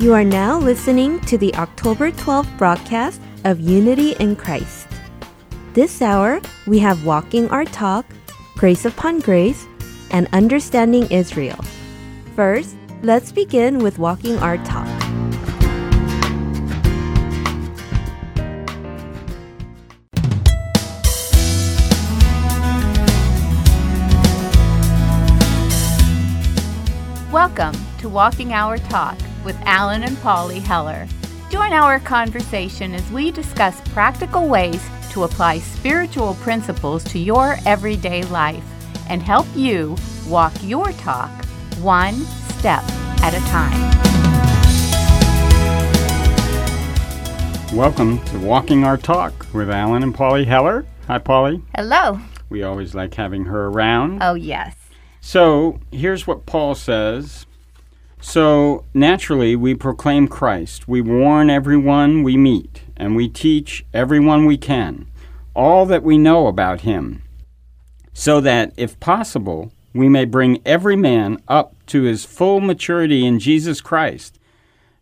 You are now listening to the October 12th broadcast of Unity in Christ. This hour, we have Walking Our Talk, Grace Upon Grace, and Understanding Israel. First, let's begin with Walking Our Talk. Welcome to Walking Our Talk with Alan and Polly Heller. Join our conversation as we discuss practical ways to apply spiritual principles to your everyday life and help you walk your talk one step at a time. Welcome to Walking Our Talk with Alan and Polly Heller. Hi, Polly. Hello. We always like having her around. Oh, yes. So here's what Paul says. So naturally, we proclaim Christ. We warn everyone we meet, and we teach everyone we can all that we know about him, so that, if possible, we may bring every man up to his full maturity in Jesus Christ.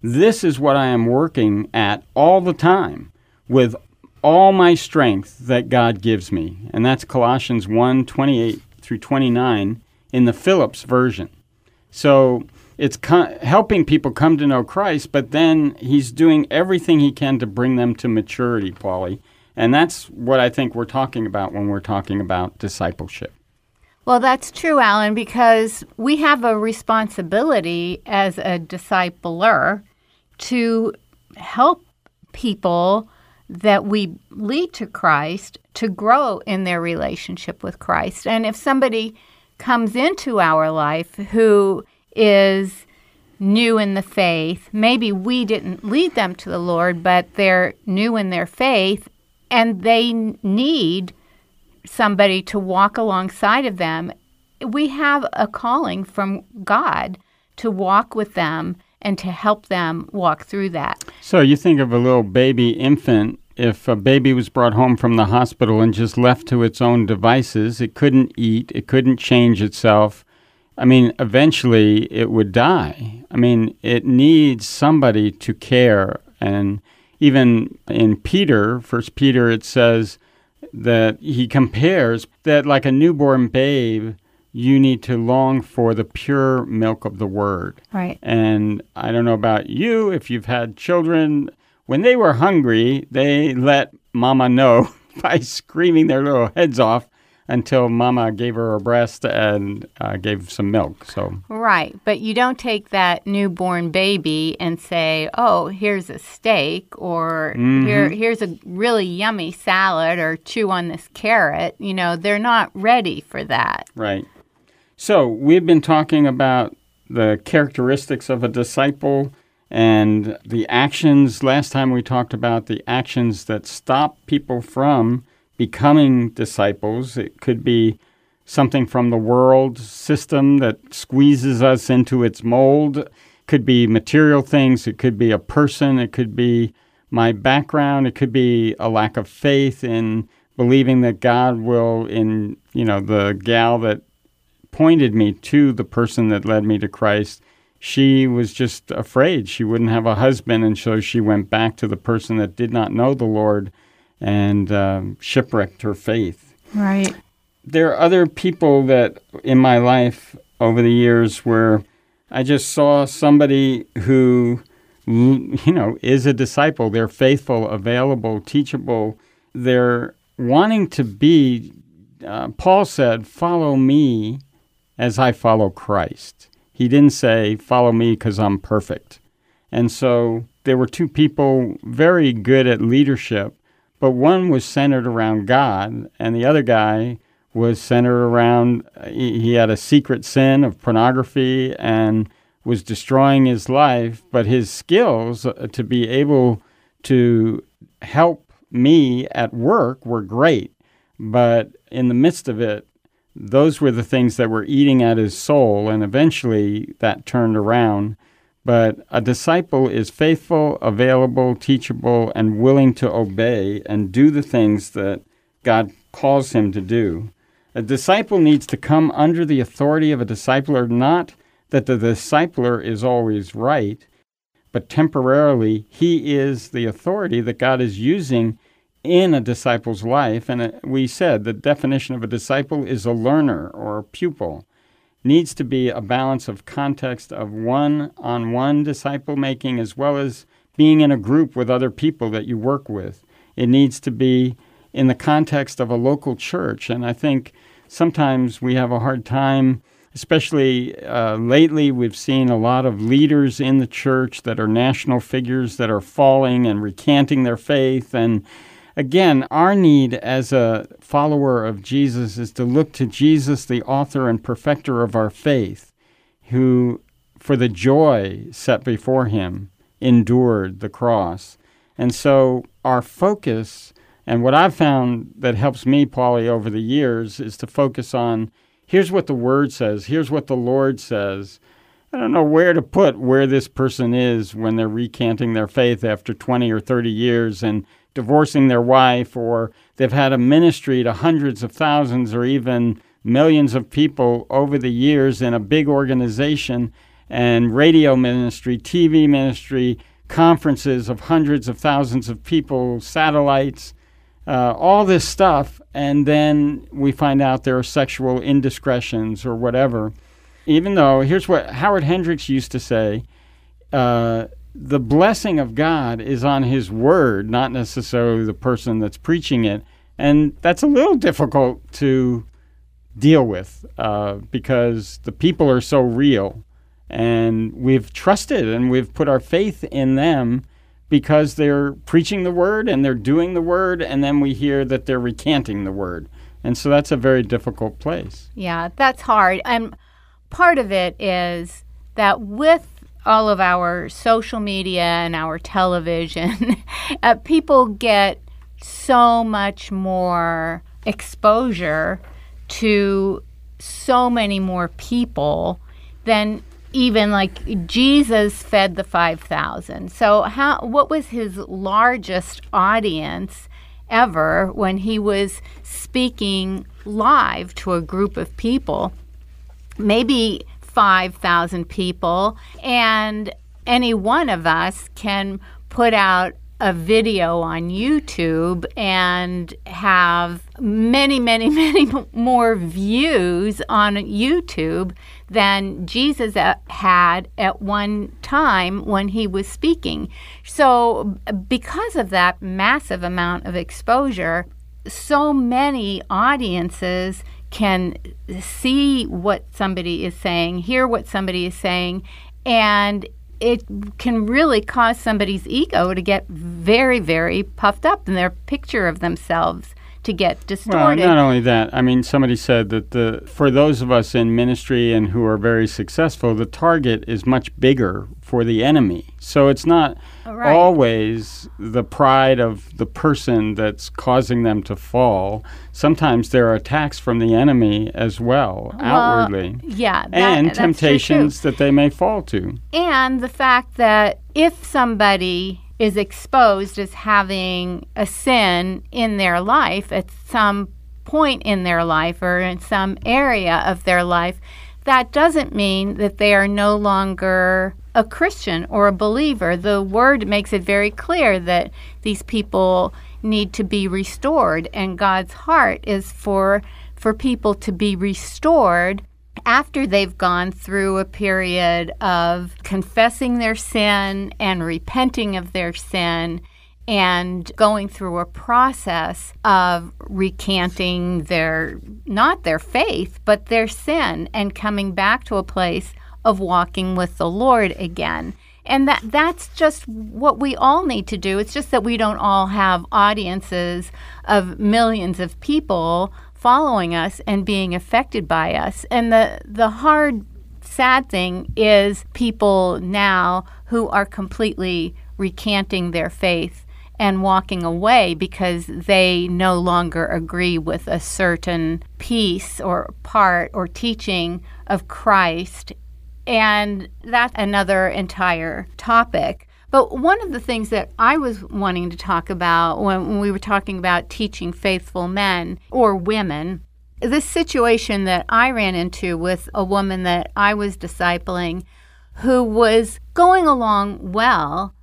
This is what I am working at all the time with all my strength that God gives me. And that's Colossians 1 28 through 29 in the Phillips version. So it's co- helping people come to know Christ, but then he's doing everything he can to bring them to maturity, Polly. And that's what I think we're talking about when we're talking about discipleship. Well, that's true, Alan, because we have a responsibility as a discipler to help people that we lead to Christ to grow in their relationship with Christ. And if somebody comes into our life who is new in the faith. Maybe we didn't lead them to the Lord, but they're new in their faith and they need somebody to walk alongside of them. We have a calling from God to walk with them and to help them walk through that. So you think of a little baby infant if a baby was brought home from the hospital and just left to its own devices, it couldn't eat, it couldn't change itself. I mean, eventually it would die. I mean, it needs somebody to care. And even in Peter, First Peter, it says that he compares that like a newborn babe, you need to long for the pure milk of the word. Right. And I don't know about you, if you've had children, when they were hungry, they let mama know by screaming their little heads off until mama gave her a breast and uh, gave some milk. So Right, but you don't take that newborn baby and say, "Oh, here's a steak," or "Here, here's a really yummy salad," or "Chew on this carrot." You know, they're not ready for that. Right. So we've been talking about the characteristics of a disciple and the actions. Last time we talked about the actions that stop people from becoming disciples. It could be something from the world system that squeezes us into its mold. It could be material things. It could be a person. It could be my background. It could be a lack of faith in believing that God will, in, you know, the gal that pointed me to the person that led me to Christ, she was just afraid she wouldn't have a husband, and so she went back to the person that did not know the Lord and um, shipwrecked her faith. Right. There are other people that in my life over the years where I just saw somebody who, you know, is a disciple. They're faithful, available, teachable. They're wanting to be, uh, Paul said, follow me as I follow Christ. He didn't say, follow me because I'm perfect. And so there were two people very good at leadership, but one was centered around God, and the other guy was centered around, he, had a secret sin of pornography and was destroying his life, but his skills uh, to be able to help me at work were great. But in the midst of it, those were the things that were eating at his soul, and eventually that turned around. But a disciple is faithful, available, teachable, and willing to obey and do the things that God calls him to do. A disciple needs to come under the authority of a discipler, not that the discipler is always right, but temporarily, he is the authority that God is using in a disciple's life. And uh, we said the definition of a disciple is a learner or a pupil. Needs to be a balance of context of one on one disciple making as well as being in a group with other people that you work with. It needs to be in the context of a local church. And I think sometimes we have a hard time, especially uh, lately, we've seen a lot of leaders in the church that are national figures that are falling and recanting their faith. And again, our need as a follower of Jesus is to look to Jesus, the author and perfecter of our faith, who, for the joy set before him, endured the cross. And so our focus, and what I've found that helps me, Polly, over the years, is to focus on here's what the Word says, here's what the Lord says. I don't know where to put where this person is when they're recanting their faith after 20 or 30 years and divorcing their wife, or they've had a ministry to hundreds of thousands or even millions of people over the years in a big organization and radio ministry, TV ministry, conferences of hundreds of thousands of people, satellites, uh, all this stuff, and then we find out there are sexual indiscretions or whatever. Even though, here's what Howard Hendricks used to say uh, the blessing of God is on His Word, not necessarily the person that's preaching it. And that's a little difficult to deal with uh, because the people are so real. And we've trusted and we've put our faith in them because they're preaching the word and they're doing the word and then we hear that they're recanting the word. And so that's a very difficult place. Yeah that's hard. And part of it is that with all of our social media and our television uh, people get so much more exposure to so many more people than even like Jesus fed the 5,000. So how what was his largest audience ever when he was speaking live to a group of people? Maybe 5,000 people and any one of us can put out a video on YouTube and have many, many, many more views on YouTube than Jesus uh, had at one time when he was speaking. So, because of that massive amount of exposure, so many audiences can see what somebody is saying, hear what somebody is saying, and it can really cause somebody's ego to get very, very puffed up in their picture of themselves to get distorted. Well, not only that, I mean, somebody said that the for those of us in ministry and who are very successful, the target is much bigger for the enemy. So it's not oh, right. always the pride of the person that's causing them to fall. Sometimes there are attacks from the enemy as well, well outwardly. Yeah, that, and temptations that they may fall to. And the fact that if somebody is exposed as having a sin in their life at some point in their life or in some area of their life, that doesn't mean that they are no longer a Christian or a believer. The word makes it very clear that these people need to be restored, and God's heart is for for people to be restored after they've gone through a period of confessing their sin and repenting of their sin and going through a process of recanting their not their faith but their sin and coming back to a place of walking with the Lord again. And that that's just what we all need to do. It's just that we don't all have audiences of millions of people following us and being affected by us. And the the hard sad thing is people now who are completely recanting their faith and walking away because they no longer agree with a certain piece or part or teaching of Christ. And that's another entire topic. But one of the things that I was wanting to talk about when, when we were talking about teaching faithful men or women, this situation that I ran into with a woman that I was discipling who was going along well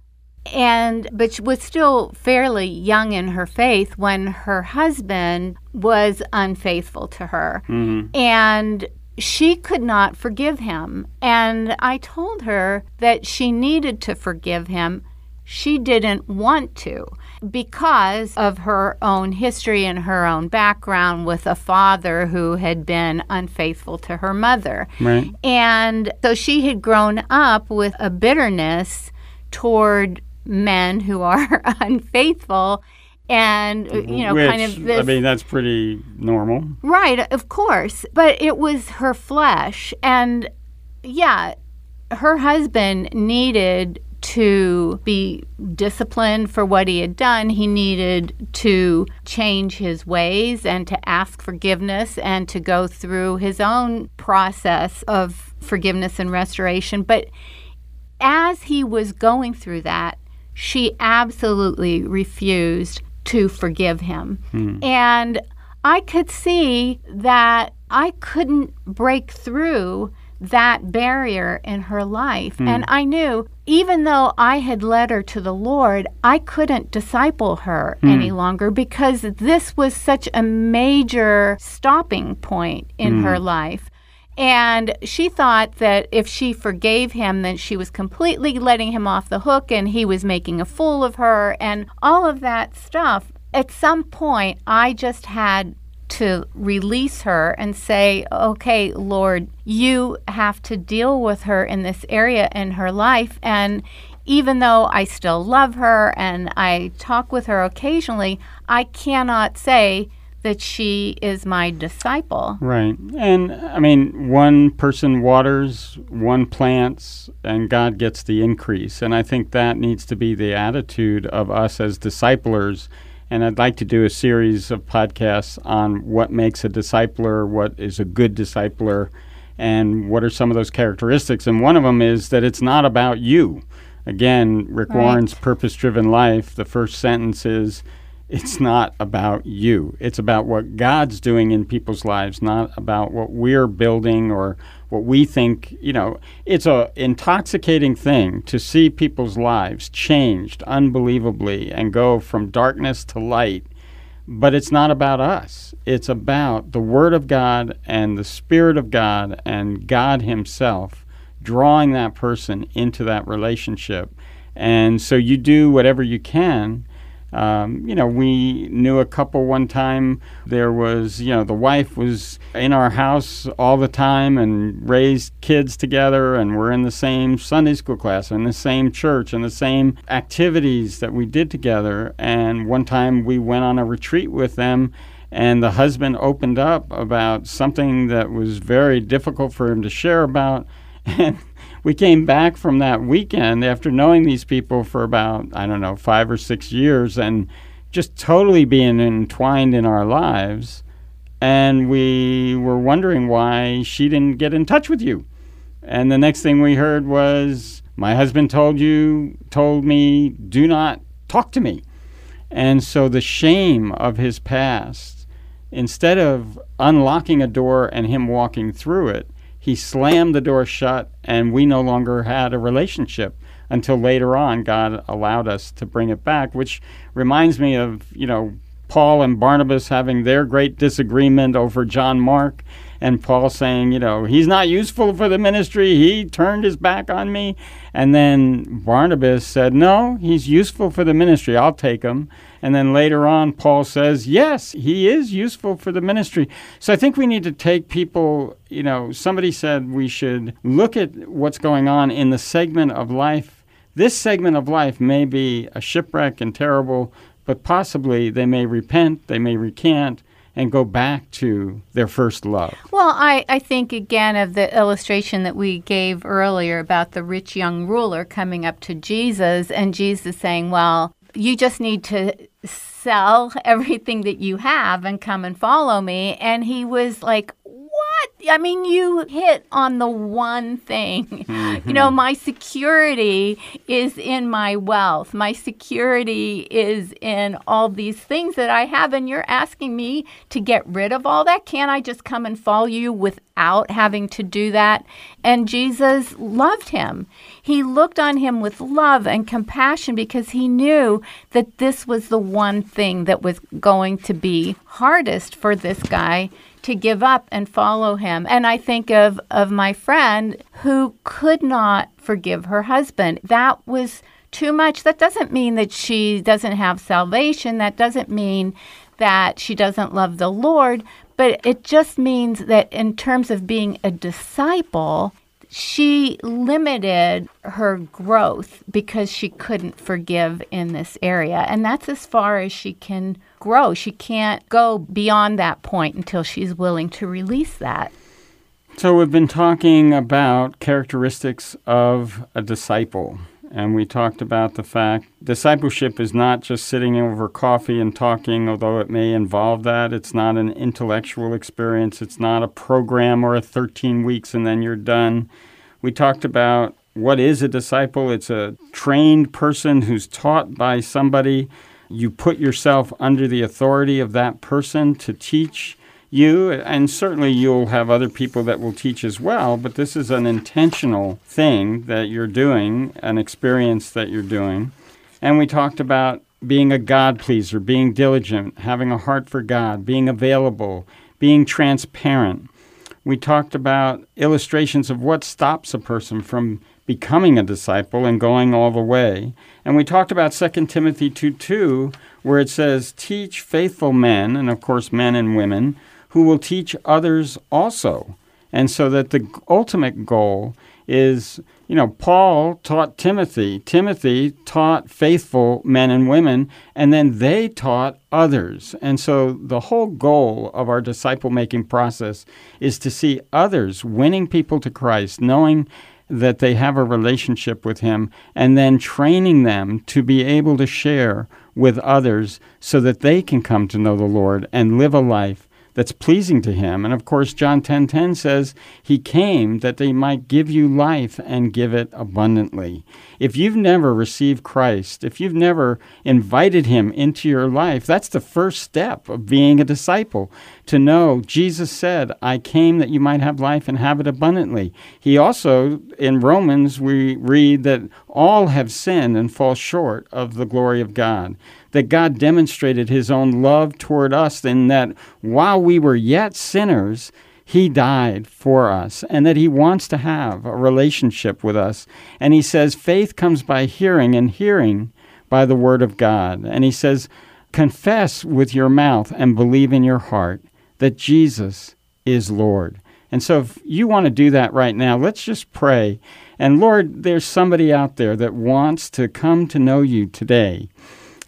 and but she was still fairly young in her faith when her husband was unfaithful to her. Mm-hmm. And she could not forgive him. And i told her that she needed to forgive him. She didn't want to because of her own history and her own background with a father who had been unfaithful to her mother. Right. and so she had grown up with a bitterness toward men who are unfaithful and uh, you know Which, kind of this I mean, that's pretty normal. right of course but it was her flesh and yeah her husband needed to be disciplined for what he had done. He needed to change his ways and to ask forgiveness and to go through his own process of forgiveness and restoration. But as he was going through that, she absolutely refused to forgive him. Hmm. And I could see that I couldn't break through that barrier in her life. Hmm. And I knew, even though I had led her to the Lord, I couldn't disciple her hmm. any longer because this was such a major stopping point in her life. And she thought that if she forgave him, then she was completely letting him off the hook and he was making a fool of her and all of that stuff. At some point, I just had to release her and say, okay, Lord, you have to deal with her in this area in her life. And even though I still love her and I talk with her occasionally, I cannot say that she is my disciple. Right. And I mean, one person waters, one plants, and God gets the increase. And I think that needs to be the attitude of us as disciplers. And I'd like to do a series of podcasts on what makes a discipler, what is a good discipler, and what are some of those characteristics. And one of them is that it's not about you. Again, Rick Right. Warren's purpose driven life, the first sentence is it's not about you. It's about what God's doing in people's lives, not about what we're building or what we think, you know, it's a intoxicating thing to see people's lives changed unbelievably and go from darkness to light. But it's not about us. It's about the Word of God and the Spirit of God and God Himself drawing that person into that relationship. And so you do whatever you can. Um, you know, we knew a couple one time. There was, you know, the wife was in our house all the time and raised kids together, and we're in the same Sunday school class, in the same church, and the same activities that we did together. And one time we went on a retreat with them, and the husband opened up about something that was very difficult for him to share about. And we came back from that weekend after knowing these people for about, I don't know, five or six years and just totally being entwined in our lives. And we were wondering why she didn't get in touch with you. And the next thing we heard was, My husband told you, told me, do not talk to me. And so the shame of his past, instead of unlocking a door and him walking through it, he slammed the door shut and we no longer had a relationship until later on God allowed us to bring it back, which reminds me of, you know, Paul and Barnabas having their great disagreement over John Mark and Paul saying, you know, he's not useful for the ministry. He turned his back on me. And then Barnabas said, no, he's useful for the ministry. I'll take him. And then later on, Paul says, yes, he is useful for the ministry. So I think we need to take people, you know, somebody said we should look at what's going on in the segment of life. This segment of life may be a shipwreck and terrible, but possibly they may repent, they may recant, and go back to their first love. Well, I, I think again of the illustration that we gave earlier about the rich young ruler coming up to Jesus and Jesus saying, Well, you just need to sell everything that you have and come and follow me. And he was like? I mean, you hit on the one thing. Mm-hmm. You know, my security is in my wealth. My security is in all these things that I have. And you're asking me to get rid of all that? Can't I just come and follow you without having to do that? And Jesus loved him. He looked on him with love and compassion because he knew that this was the one thing that was going to be hardest for this guy to give up and follow him. And I think of, of my friend who could not forgive her husband. That was too much. That doesn't mean that she doesn't have salvation. That doesn't mean that she doesn't love the Lord. But it just means that in terms of being a disciple, she limited her growth because she couldn't forgive in this area. And that's as far as she can grow. She can't go beyond that point until she's willing to release that. So, we've been talking about characteristics of a disciple. And we talked about the fact discipleship is not just sitting over coffee and talking, although it may involve that. It's not an intellectual experience. It's not a program or a 13 weeks and then you're done. We talked about what is a disciple it's a trained person who's taught by somebody. You put yourself under the authority of that person to teach you, and certainly you'll have other people that will teach as well, but this is an intentional thing that you're doing, an experience that you're doing. And we talked about being a God pleaser, being diligent, having a heart for God, being available, being transparent. We talked about illustrations of what stops a person from becoming a disciple and going all the way. And we talked about 2 Timothy 2 2, where it says, Teach faithful men, and of course, men and women, who will teach others also. And so that the ultimate goal is, you know, Paul taught Timothy, Timothy taught faithful men and women, and then they taught others. And so the whole goal of our disciple making process is to see others winning people to Christ, knowing that they have a relationship with Him, and then training them to be able to share with others so that they can come to know the Lord and live a life that's pleasing to him. And of course, John 10:10 10, 10 says, "He came that they might give you life and give it abundantly." If you've never received Christ, if you've never invited him into your life, that's the first step of being a disciple. To know Jesus said, "I came that you might have life and have it abundantly." He also in Romans we read that all have sinned and fall short of the glory of God that God demonstrated his own love toward us in that while we were yet sinners, he died for us and that he wants to have a relationship with us. And he says faith comes by hearing and hearing by the word of God. And he says, confess with your mouth and believe in your heart that Jesus is Lord. And so if you want to do that right now, let's just pray. And Lord, there's somebody out there that wants to come to know you today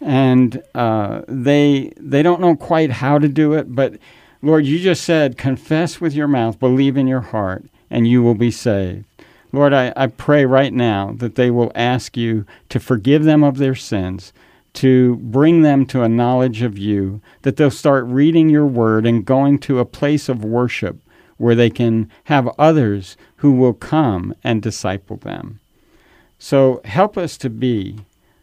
and uh, they they don't know quite how to do it. But Lord, you just said, confess with your mouth, believe in your heart, and you will be saved. Lord, I, I pray right now that they will ask you to forgive them of their sins, to bring them to a knowledge of you, that they'll start reading your word and going to a place of worship where they can have others who will come and disciple them. So help us to be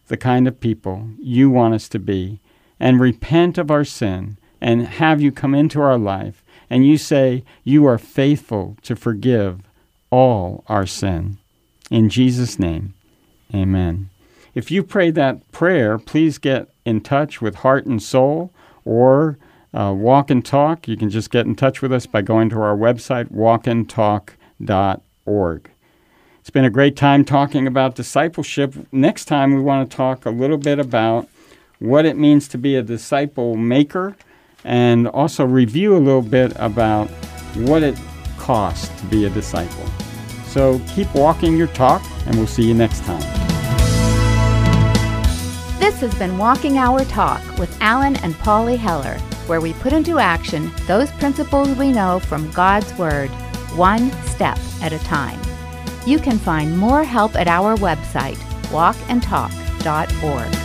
the kind of people you want us to be and repent of our sin and have you come into our life and you say you are faithful to forgive all our sin. In Jesus' name, amen. If you pray that prayer, please get in touch with Heart and Soul or uh, Walk and Talk. You can just get in touch with us by going to our website, walkandtalk.org. It's been a great time talking about discipleship. Next time, we want to talk a little bit about what it means to be a disciple maker and also review a little bit about what it costs to be a disciple. So keep walking your talk, and we'll see you next time. This has been Walking Our Talk with Alan and Polly Heller, where we put into action those principles we know from God's Word, one step at a time. You can find more help at our website, walkandtalk.org.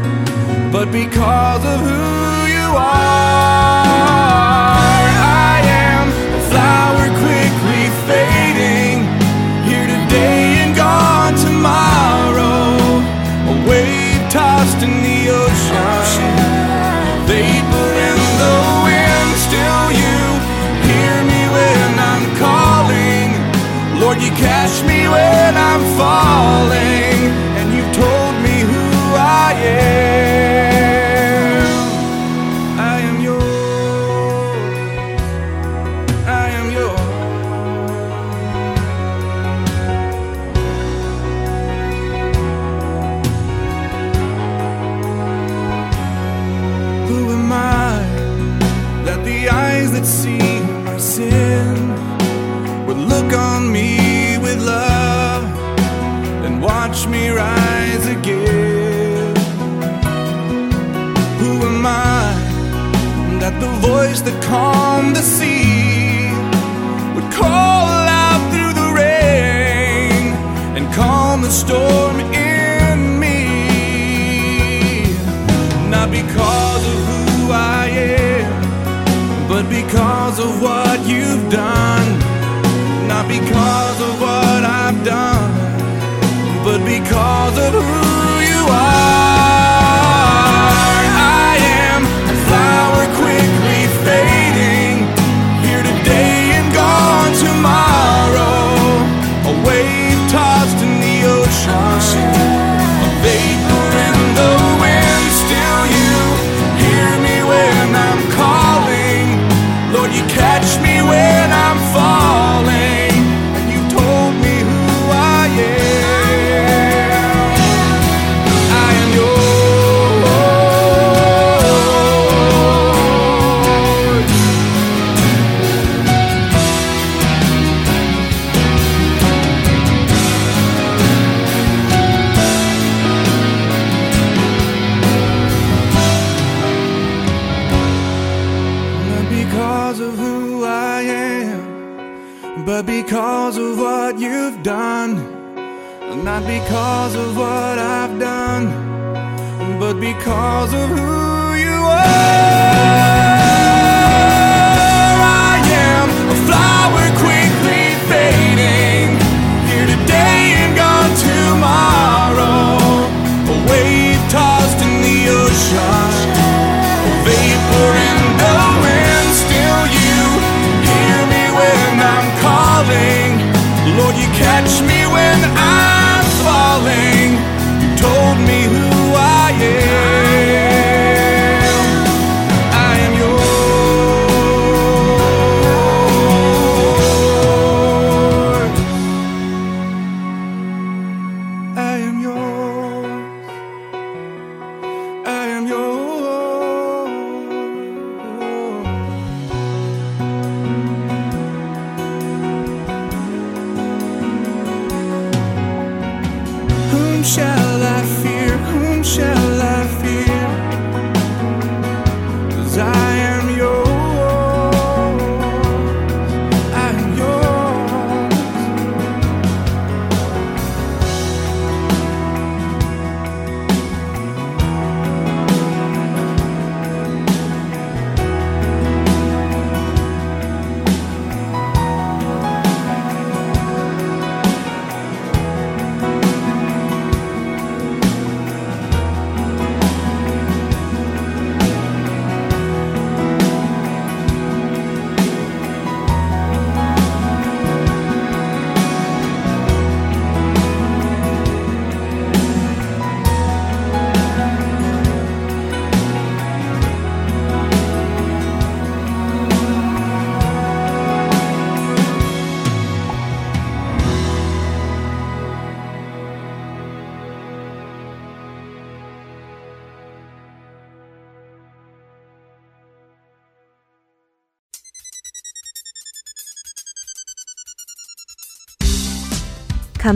but because of who you are. I am a flower quickly fading, here today and gone tomorrow. A wave tossed in the ocean, vapor in the wind. Still, you hear me when I'm calling. Lord, you catch me when I'm falling, the sea would call out through the rain and calm the storm in me? Not because of who I am, but because of what you've done. Not because of what I've done, but because of who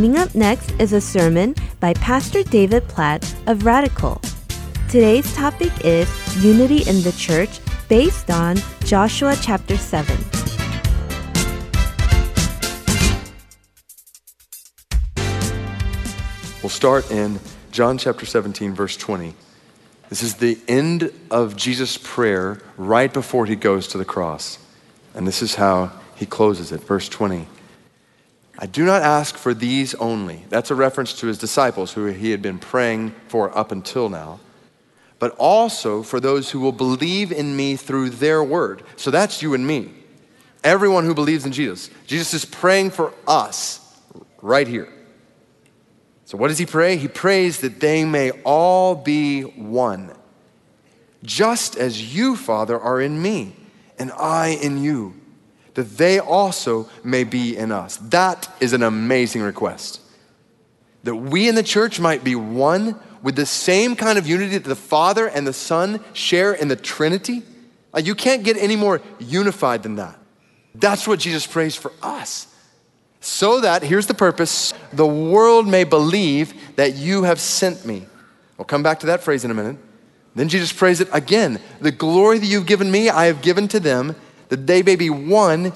Coming up next is a sermon by Pastor David Platt of Radical. Today's topic is Unity in the Church based on Joshua chapter 7. We'll start in John chapter 17, verse 20. This is the end of Jesus' prayer right before he goes to the cross. And this is how he closes it. Verse 20. I do not ask for these only. That's a reference to his disciples who he had been praying for up until now, but also for those who will believe in me through their word. So that's you and me. Everyone who believes in Jesus. Jesus is praying for us right here. So, what does he pray? He prays that they may all be one, just as you, Father, are in me, and I in you, that they also may be in us. That is an amazing request. That we in the church might be one with the same kind of unity that the Father and the Son share in the Trinity. Like you can't get any more unified than that. That's what Jesus prays for us so that, here's the purpose, the world may believe that you have sent me. We'll come back to that phrase in a minute. Then Jesus prays it again. The glory that you've given me, I have given to them, that they may be one,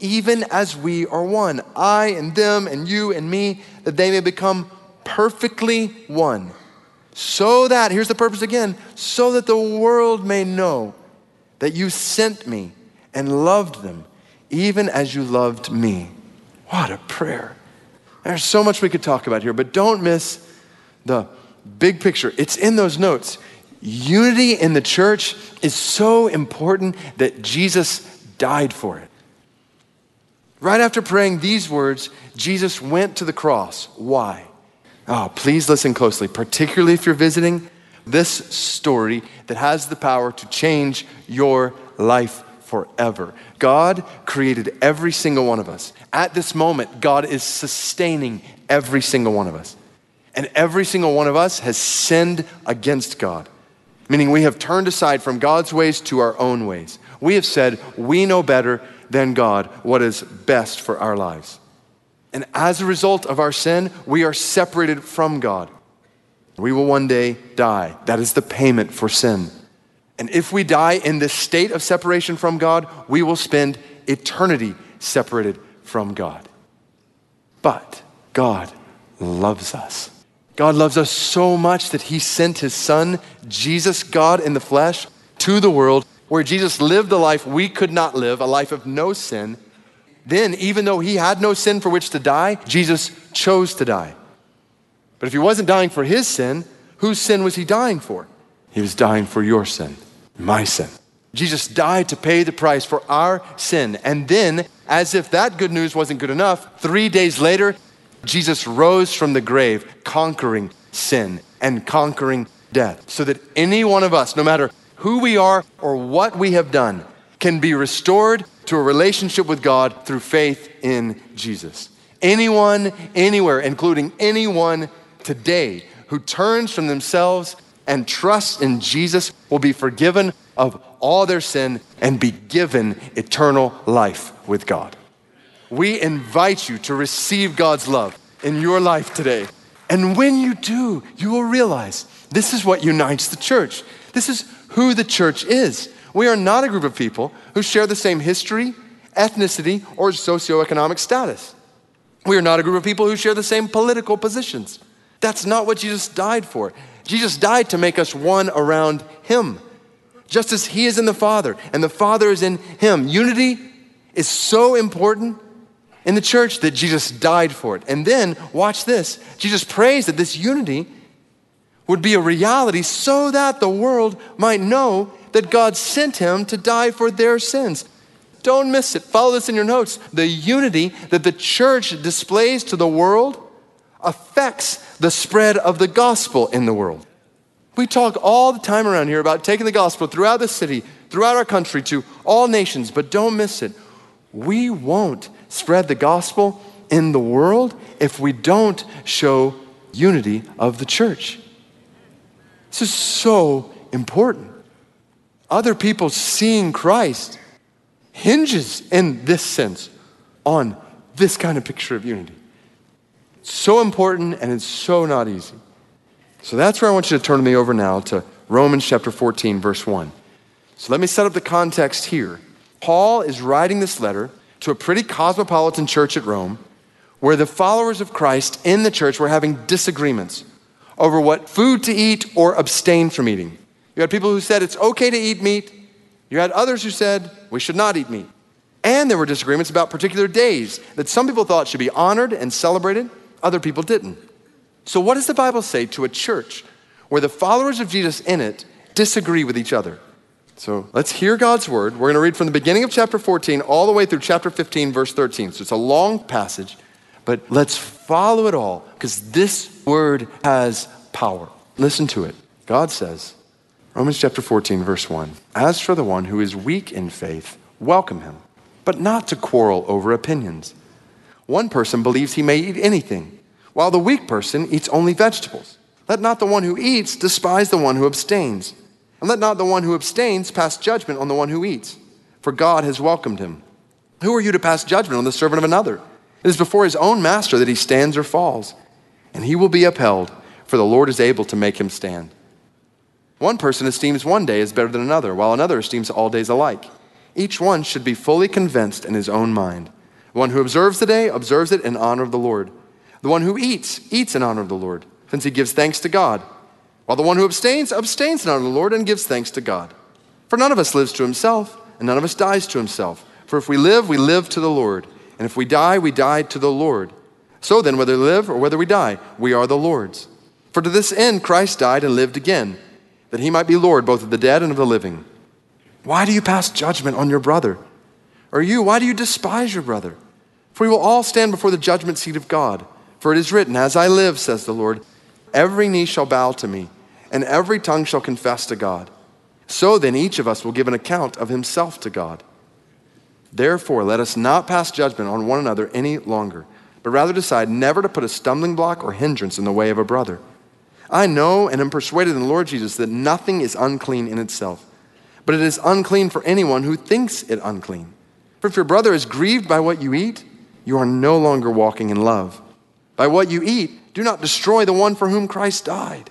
even as we are one. I and them and you and me, that they may become perfectly one. So that, here's the purpose again, so that the world may know that you sent me and loved them, even as you loved me. What a prayer. There's so much we could talk about here, but don't miss the big picture. It's in those notes. Unity in the church is so important that Jesus died for it. Right after praying these words, Jesus went to the cross. Why? Oh, please listen closely, particularly if you're visiting this story that has the power to change your life forever. God created every single one of us. At this moment, God is sustaining every single one of us. And every single one of us has sinned against God, meaning we have turned aside from God's ways to our own ways. We have said, we know better than God what is best for our lives. And as a result of our sin, we are separated from God. We will one day die. That is the payment for sin. And if we die in this state of separation from God, we will spend eternity separated from God. But God loves us. God loves us so much that He sent His Son, Jesus, God in the flesh, to the world where Jesus lived the life we could not live, a life of no sin. Then, even though He had no sin for which to die, Jesus chose to die. But if He wasn't dying for His sin, whose sin was He dying for? He was dying for your sin my sin. Jesus died to pay the price for our sin. And then, as if that good news wasn't good enough, three days later, Jesus rose from the grave, conquering sin and conquering death, so that any one of us, no matter who we are or what we have done, can be restored to a relationship with God through faith in Jesus. Anyone, anywhere, including anyone today who turns from themselves and trusts in Jesus will be forgiven of all their sin and be given eternal life with God. We invite you to receive God's love in your life today. And when you do, you will realize this is what unites the church. This is who the church is. We are not a group of people who share the same history, ethnicity, or socioeconomic status. We are not a group of people who share the same political positions. That's not what Jesus died for. Jesus died to make us one around Him, just as He is in the Father and the Father is in Him. Unity is so important in the church that Jesus died for it. And then, watch this Jesus prays that this unity would be a reality so that the world might know that God sent Him to die for their sins. Don't miss it. Follow this in your notes. The unity that the church displays to the world affects the spread of the gospel in the world. We talk all the time around here about taking the gospel throughout the city, throughout our country, to all nations, but don't miss it. We won't spread the gospel in the world if we don't show unity of the church. This is so important. Other people seeing Christ hinges in this sense on this kind of picture of unity. It's so important and it's so not easy. So that's where I want you to turn me over now to Romans chapter 14, verse 1. So let me set up the context here. Paul is writing this letter to a pretty cosmopolitan church at Rome where the followers of Christ in the church were having disagreements over what food to eat or abstain from eating. You had people who said it's okay to eat meat. You had others who said we should not eat meat. And there were disagreements about particular days that some people thought should be honored and celebrated, other people didn't. So, what does the Bible say to a church where the followers of Jesus in it disagree with each other? So, let's hear God's word. We're going to read from the beginning of chapter 14 all the way through chapter 15, verse 13. So, it's a long passage, but let's follow it all because this word has power. Listen to it. God says, Romans chapter 14, verse 1 As for the one who is weak in faith, welcome him, but not to quarrel over opinions. One person believes he may eat anything, while the weak person eats only vegetables. Let not the one who eats despise the one who abstains, and let not the one who abstains pass judgment on the one who eats, for God has welcomed him. Who are you to pass judgment on the servant of another? It is before his own master that he stands or falls, and he will be upheld, for the Lord is able to make him stand. One person esteems one day as better than another, while another esteems all days alike. Each one should be fully convinced in his own mind. The one who observes the day observes it in honor of the Lord. The one who eats, eats in honor of the Lord, since he gives thanks to God. While the one who abstains, abstains not of the Lord and gives thanks to God. For none of us lives to himself, and none of us dies to himself. For if we live, we live to the Lord. And if we die, we die to the Lord. So then, whether we live or whether we die, we are the Lord's. For to this end Christ died and lived again that he might be Lord both of the dead and of the living. Why do you pass judgment on your brother? Or you, why do you despise your brother? For we will all stand before the judgment seat of God. For it is written, As I live, says the Lord, every knee shall bow to me, and every tongue shall confess to God. So then each of us will give an account of himself to God. Therefore, let us not pass judgment on one another any longer, but rather decide never to put a stumbling block or hindrance in the way of a brother. I know and am persuaded in the Lord Jesus that nothing is unclean in itself, but it is unclean for anyone who thinks it unclean. For if your brother is grieved by what you eat, you are no longer walking in love. By what you eat, do not destroy the one for whom Christ died.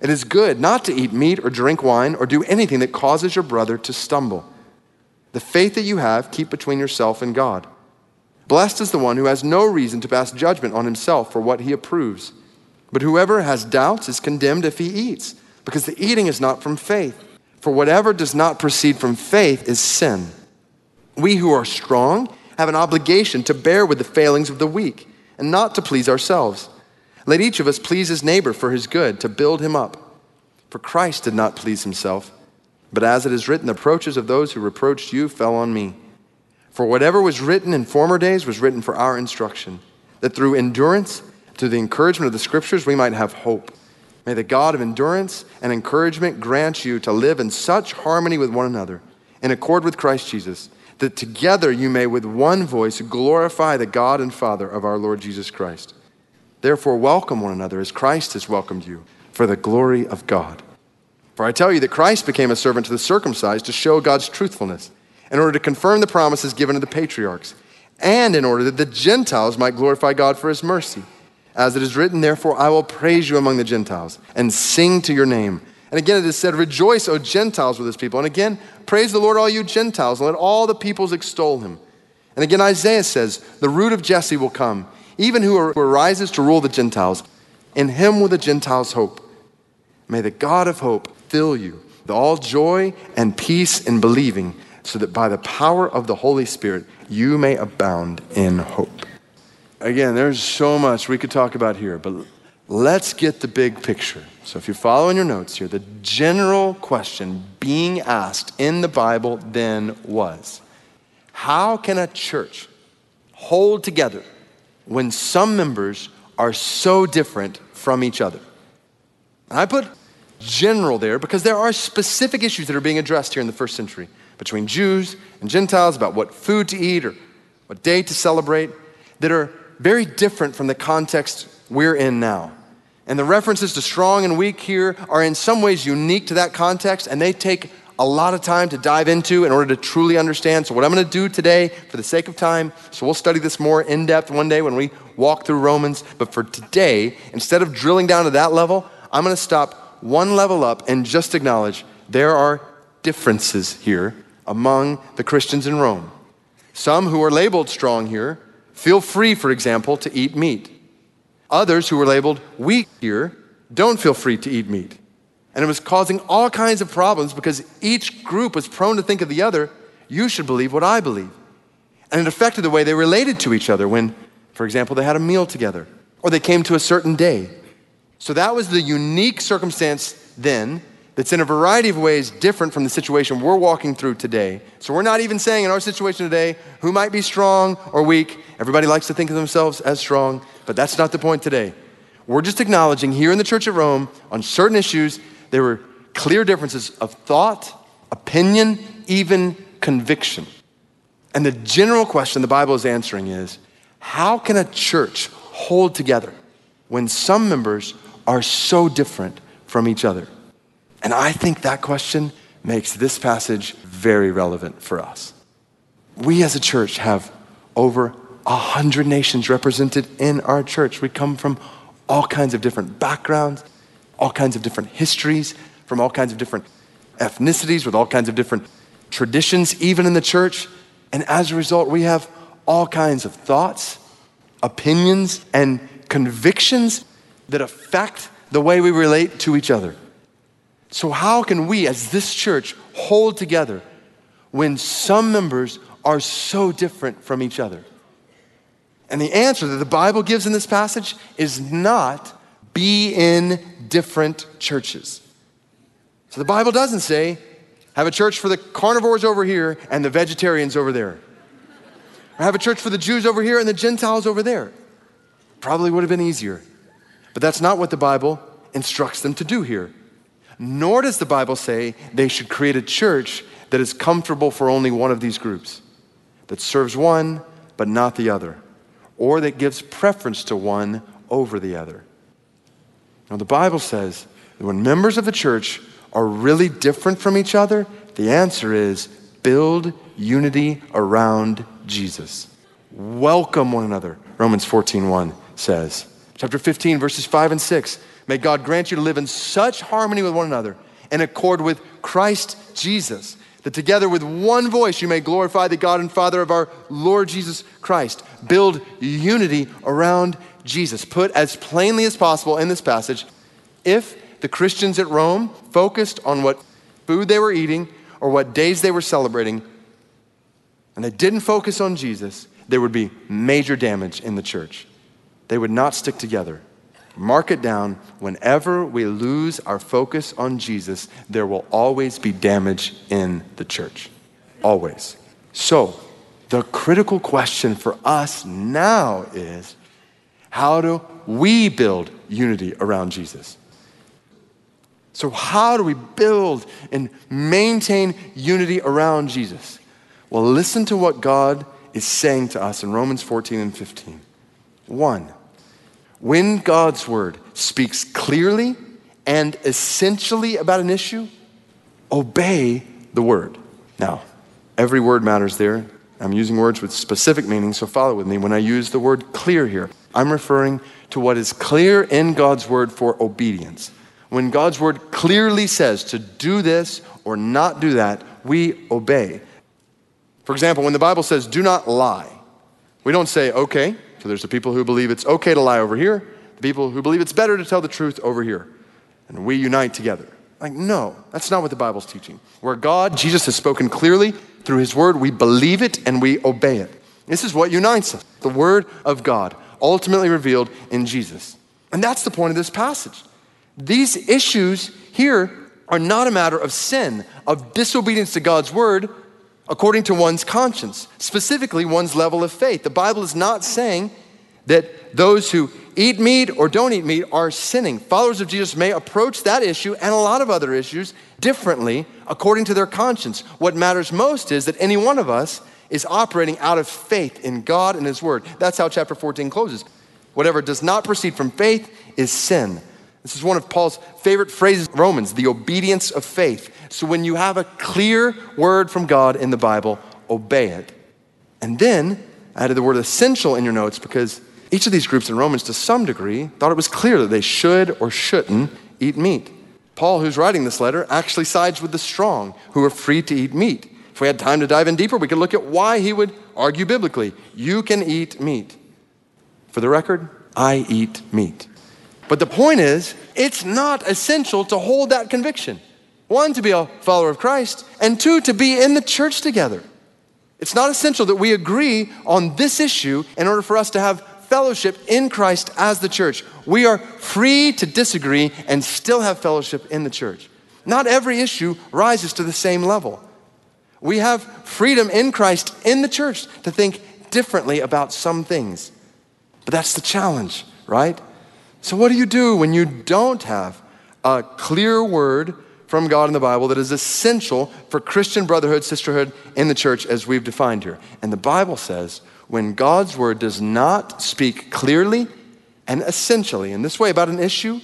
It is good not to eat meat or drink wine or do anything that causes your brother to stumble. The faith that you have, keep between yourself and God. Blessed is the one who has no reason to pass judgment on himself for what he approves. But whoever has doubts is condemned if he eats, because the eating is not from faith. For whatever does not proceed from faith is sin. We who are strong have an obligation to bear with the failings of the weak and not to please ourselves. Let each of us please his neighbor for his good, to build him up. For Christ did not please himself, but as it is written, the reproaches of those who reproached you fell on me. For whatever was written in former days was written for our instruction, that through endurance, through the encouragement of the scriptures, we might have hope. May the God of endurance and encouragement grant you to live in such harmony with one another, in accord with Christ Jesus, that together you may with one voice glorify the God and Father of our Lord Jesus Christ. Therefore, welcome one another as Christ has welcomed you, for the glory of God. For I tell you that Christ became a servant to the circumcised to show God's truthfulness, in order to confirm the promises given to the patriarchs, and in order that the Gentiles might glorify God for his mercy. As it is written, therefore, I will praise you among the Gentiles and sing to your name. And again, it is said, Rejoice, O Gentiles, with his people. And again, praise the Lord, all you Gentiles, and let all the peoples extol him. And again, Isaiah says, The root of Jesse will come, even who arises to rule the Gentiles. In him will the Gentiles hope. May the God of hope fill you with all joy and peace in believing, so that by the power of the Holy Spirit you may abound in hope. Again, there's so much we could talk about here, but let's get the big picture. So, if you're following your notes here, the general question being asked in the Bible then was How can a church hold together when some members are so different from each other? And I put general there because there are specific issues that are being addressed here in the first century between Jews and Gentiles about what food to eat or what day to celebrate that are very different from the context we're in now. And the references to strong and weak here are in some ways unique to that context, and they take a lot of time to dive into in order to truly understand. So, what I'm going to do today, for the sake of time, so we'll study this more in depth one day when we walk through Romans. But for today, instead of drilling down to that level, I'm going to stop one level up and just acknowledge there are differences here among the Christians in Rome. Some who are labeled strong here feel free, for example, to eat meat. Others who are labeled weak here don't feel free to eat meat. And it was causing all kinds of problems because each group was prone to think of the other, you should believe what I believe. And it affected the way they related to each other when, for example, they had a meal together or they came to a certain day. So that was the unique circumstance then that's in a variety of ways different from the situation we're walking through today. So we're not even saying in our situation today who might be strong or weak. Everybody likes to think of themselves as strong, but that's not the point today. We're just acknowledging here in the church of Rome on certain issues there were clear differences of thought, opinion, even conviction. And the general question the Bible is answering is how can a church hold together when some members are so different from each other? And I think that question makes this passage very relevant for us. We as a church have over a hundred nations represented in our church. We come from all kinds of different backgrounds, all kinds of different histories, from all kinds of different ethnicities, with all kinds of different traditions, even in the church. And as a result, we have all kinds of thoughts, opinions, and convictions that affect the way we relate to each other. So, how can we, as this church, hold together when some members are so different from each other? And the answer that the Bible gives in this passage is not be in different churches. So, the Bible doesn't say, have a church for the carnivores over here and the vegetarians over there. Or have a church for the Jews over here and the Gentiles over there. Probably would have been easier. But that's not what the Bible instructs them to do here. Nor does the Bible say they should create a church that is comfortable for only one of these groups, that serves one but not the other, or that gives preference to one over the other. Now, the Bible says that when members of the church are really different from each other, the answer is build unity around Jesus. Welcome one another, Romans 14:1 says. Chapter 15, verses 5 and 6. May God grant you to live in such harmony with one another, in accord with Christ Jesus, that together with one voice you may glorify the God and Father of our Lord Jesus Christ. Build unity around Jesus. Put as plainly as possible in this passage, if the Christians at Rome focused on what food they were eating or what days they were celebrating, and they didn't focus on Jesus, there would be major damage in the church. They would not stick together. Mark it down. Whenever we lose our focus on Jesus, there will always be damage in the church. Always. So, the critical question for us now is how do we build unity around Jesus? So, how do we build and maintain unity around Jesus? Well, listen to what God is saying to us in Romans 14 and 15. One, when God's word speaks clearly and essentially about an issue, obey the word. Now, every word matters there. I'm using words with specific meaning, so follow with me. When I use the word clear here, I'm referring to what is clear in God's word for obedience. When God's word clearly says to do this or not do that, we obey. For example, when the Bible says, do not lie, we don't say, okay, so there's the people who believe it's okay to lie over here, the people who believe it's better to tell the truth over here, and we unite together. Like, no, that's not what the Bible's teaching. Where God, Jesus, has spoken clearly through his word, we believe it and we obey it. This is what unites us the word of God, ultimately revealed in Jesus. And that's the point of this passage. These issues here are not a matter of sin, of disobedience to God's word according to one's conscience, specifically one's level of faith. The Bible is not saying that those who eat meat or don't eat meat are sinning. Followers of Jesus may approach that issue and a lot of other issues differently according to their conscience. What matters most is that any one of us is operating out of faith in God and His Word. That's how chapter 14 closes. Whatever does not proceed from faith is sin. This is one of Paul's favorite phrases in Romans, the obedience of faith. So when you have a clear word from God in the Bible, obey it. And then I added the word essential in your notes because each of these groups in Romans, to some degree, thought it was clear that they should or shouldn't eat meat. Paul, who's writing this letter, actually sides with the strong who are free to eat meat. If we had time to dive in deeper, we could look at why he would argue biblically. You can eat meat. For the record, I eat meat. But the point is, it's not essential to hold that conviction. One, to be a follower of Christ, and two, to be in the church together. It's not essential that we agree on this issue in order for us to have fellowship in Christ as the church. We are free to disagree and still have fellowship in the church. Not every issue rises to the same level. We have freedom in Christ in the church to think differently about some things. But that's the challenge, right? So, what do you do when you don't have a clear word from God in the Bible that is essential for Christian brotherhood, sisterhood in the church as we've defined here? And the Bible says when God's word does not speak clearly and essentially in this way about an issue,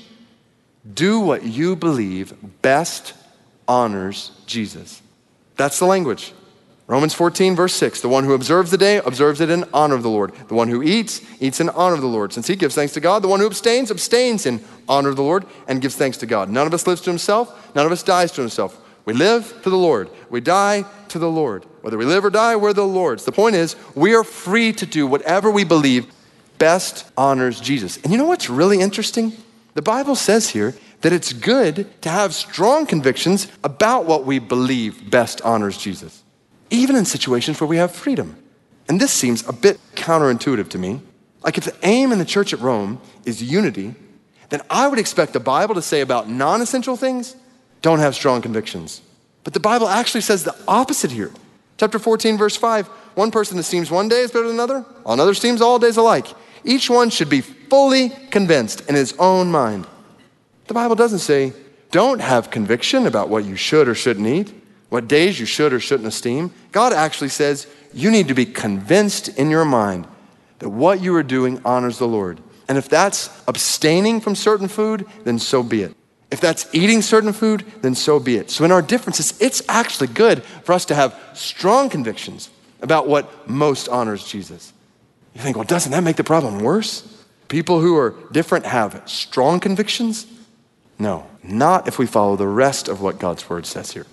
do what you believe best honors Jesus. That's the language. Romans 14, verse 6 The one who observes the day observes it in honor of the Lord. The one who eats, eats in honor of the Lord. Since he gives thanks to God, the one who abstains, abstains in honor of the Lord and gives thanks to God. None of us lives to himself, none of us dies to himself. We live to the Lord, we die to the Lord. Whether we live or die, we're the Lord's. The point is, we are free to do whatever we believe best honors Jesus. And you know what's really interesting? The Bible says here that it's good to have strong convictions about what we believe best honors Jesus, even in situations where we have freedom. And this seems a bit counterintuitive to me. Like if the aim in the church at Rome is unity, then I would expect the Bible to say about non essential things, don't have strong convictions. But the Bible actually says the opposite here. Chapter 14, verse 5 one person esteems one day is better than another, another esteems all days alike. Each one should be fully convinced in his own mind. The Bible doesn't say, don't have conviction about what you should or shouldn't eat, what days you should or shouldn't esteem. God actually says, you need to be convinced in your mind that what you are doing honors the Lord. And if that's abstaining from certain food, then so be it. If that's eating certain food, then so be it. So, in our differences, it's actually good for us to have strong convictions about what most honors Jesus. You think, well, doesn't that make the problem worse? People who are different have strong convictions? No, not if we follow the rest of what God's word says here.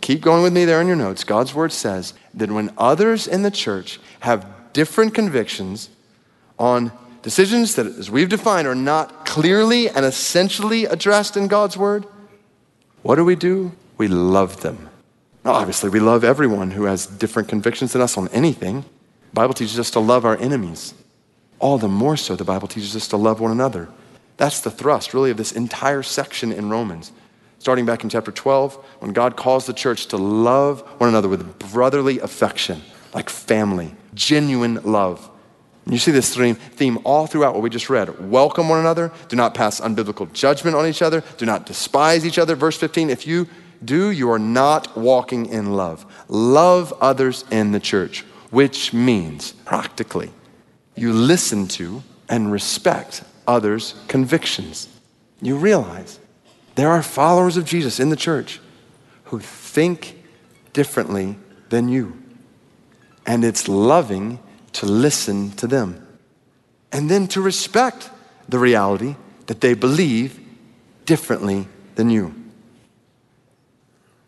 Keep going with me there in your notes. God's word says that when others in the church have different convictions on decisions that, as we've defined, are not clearly and essentially addressed in God's word, what do we do? We love them. Now, obviously, we love everyone who has different convictions than us on anything. The Bible teaches us to love our enemies. All the more so, the Bible teaches us to love one another. That's the thrust, really, of this entire section in Romans. Starting back in chapter 12, when God calls the church to love one another with brotherly affection, like family, genuine love. And you see this theme all throughout what we just read. Welcome one another. Do not pass unbiblical judgment on each other. Do not despise each other. Verse 15 if you do, you are not walking in love. Love others in the church, which means practically you listen to and respect others' convictions. You realize there are followers of Jesus in the church who think differently than you. And it's loving to listen to them. And then to respect the reality that they believe differently than you.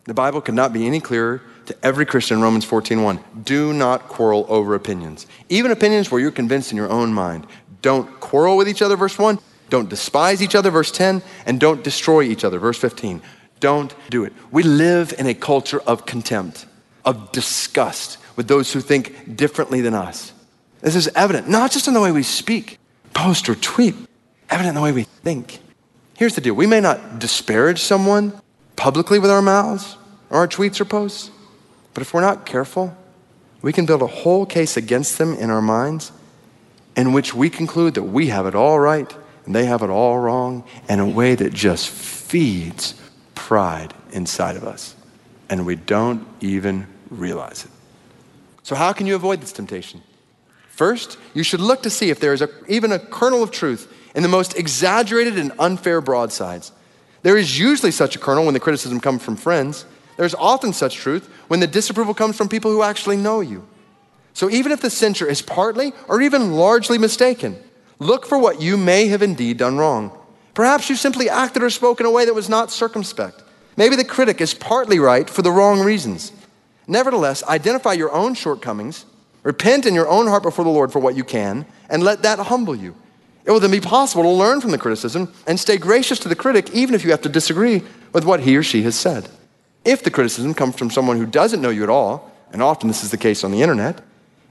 The Bible could not be any clearer to every Christian Romans 14:1. Do not quarrel over opinions. Even opinions where you're convinced in your own mind. Don't quarrel with each other, verse 1. Don't despise each other, verse 10. And don't destroy each other, verse 15. Don't do it. We live in a culture of contempt, of disgust with those who think differently than us. This is evident, not just in the way we speak, post, or tweet, evident in the way we think. Here's the deal we may not disparage someone publicly with our mouths or our tweets or posts, but if we're not careful, we can build a whole case against them in our minds in which we conclude that we have it all right and they have it all wrong in a way that just feeds pride inside of us. And we don't even realize it. So, how can you avoid this temptation? First, you should look to see if there is a, even a kernel of truth in the most exaggerated and unfair broadsides. There is usually such a kernel when the criticism comes from friends. There's often such truth when the disapproval comes from people who actually know you. So even if the censure is partly or even largely mistaken, look for what you may have indeed done wrong. Perhaps you simply acted or spoke in a way that was not circumspect. Maybe the critic is partly right for the wrong reasons. Nevertheless, identify your own shortcomings, repent in your own heart before the Lord for what you can, and let that humble you. It will then be possible to learn from the criticism and stay gracious to the critic, even if you have to disagree with what he or she has said. If the criticism comes from someone who doesn't know you at all, and often this is the case on the internet,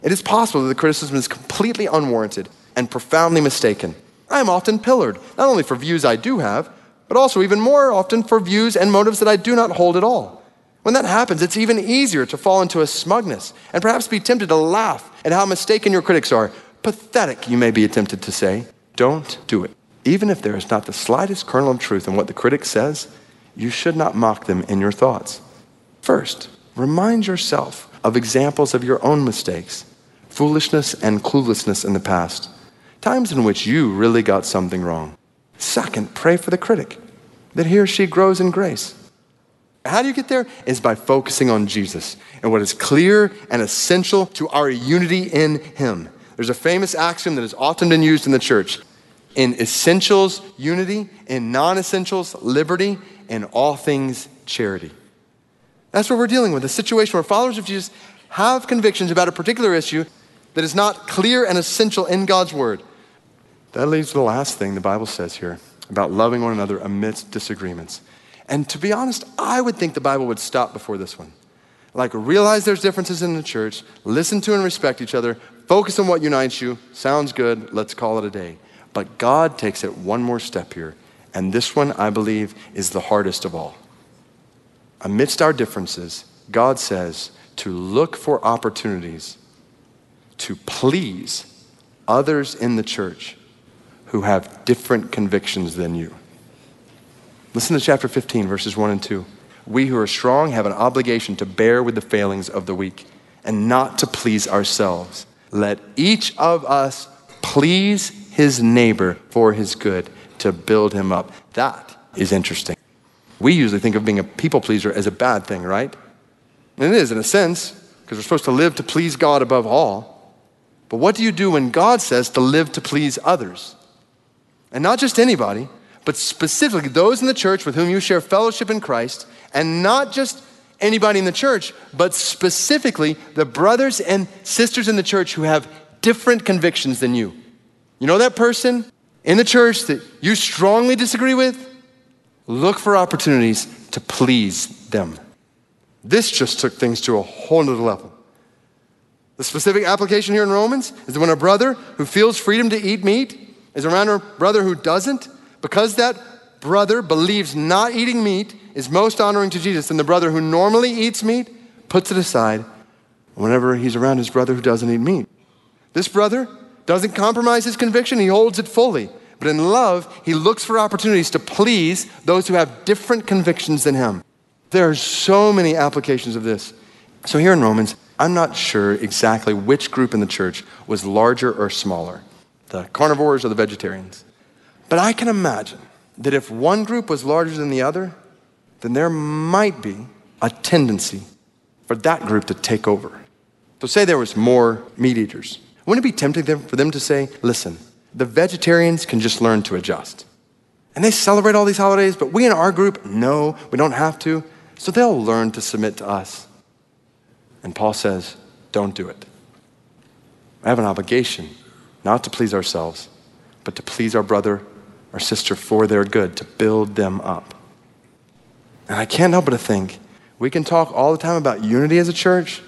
it is possible that the criticism is completely unwarranted and profoundly mistaken. I am often pillared, not only for views I do have, but also even more often for views and motives that I do not hold at all. When that happens, it's even easier to fall into a smugness and perhaps be tempted to laugh at how mistaken your critics are. Pathetic, you may be tempted to say. Don't do it. Even if there is not the slightest kernel of truth in what the critic says, you should not mock them in your thoughts. First, remind yourself of examples of your own mistakes, foolishness, and cluelessness in the past, times in which you really got something wrong. Second, pray for the critic, that he or she grows in grace. How do you get there? Is by focusing on Jesus and what is clear and essential to our unity in Him. There's a famous axiom that has often been used in the church in essentials, unity, in non essentials, liberty, in all things, charity. That's what we're dealing with a situation where followers of Jesus have convictions about a particular issue that is not clear and essential in God's Word. That leads to the last thing the Bible says here about loving one another amidst disagreements. And to be honest, I would think the Bible would stop before this one. Like, realize there's differences in the church, listen to and respect each other, focus on what unites you. Sounds good, let's call it a day. But God takes it one more step here. And this one, I believe, is the hardest of all. Amidst our differences, God says to look for opportunities to please others in the church who have different convictions than you. Listen to chapter 15, verses 1 and 2. We who are strong have an obligation to bear with the failings of the weak and not to please ourselves. Let each of us please his neighbor for his good to build him up. That is interesting. We usually think of being a people pleaser as a bad thing, right? And it is in a sense, because we're supposed to live to please God above all. But what do you do when God says to live to please others? And not just anybody, but specifically those in the church with whom you share fellowship in Christ, and not just anybody in the church, but specifically the brothers and sisters in the church who have different convictions than you. You know that person in the church that you strongly disagree with? Look for opportunities to please them. This just took things to a whole nother level. The specific application here in Romans is that when a brother who feels freedom to eat meat is around a brother who doesn't, because that brother believes not eating meat is most honoring to Jesus, then the brother who normally eats meat puts it aside whenever he's around his brother who doesn't eat meat. This brother doesn't compromise his conviction, he holds it fully. But in love, he looks for opportunities to please those who have different convictions than him. There are so many applications of this. So here in Romans, I'm not sure exactly which group in the church was larger or smaller the carnivores or the vegetarians. But I can imagine that if one group was larger than the other, then there might be a tendency for that group to take over. So, say there was more meat eaters. Wouldn't it be tempting for them to say, listen, the vegetarians can just learn to adjust? And they celebrate all these holidays, but we in our group, no, we don't have to. So they'll learn to submit to us. And Paul says, don't do it. I have an obligation not to please ourselves, but to please our brother, our sister for their good, to build them up. And I can't help but to think we can talk all the time about unity as a church,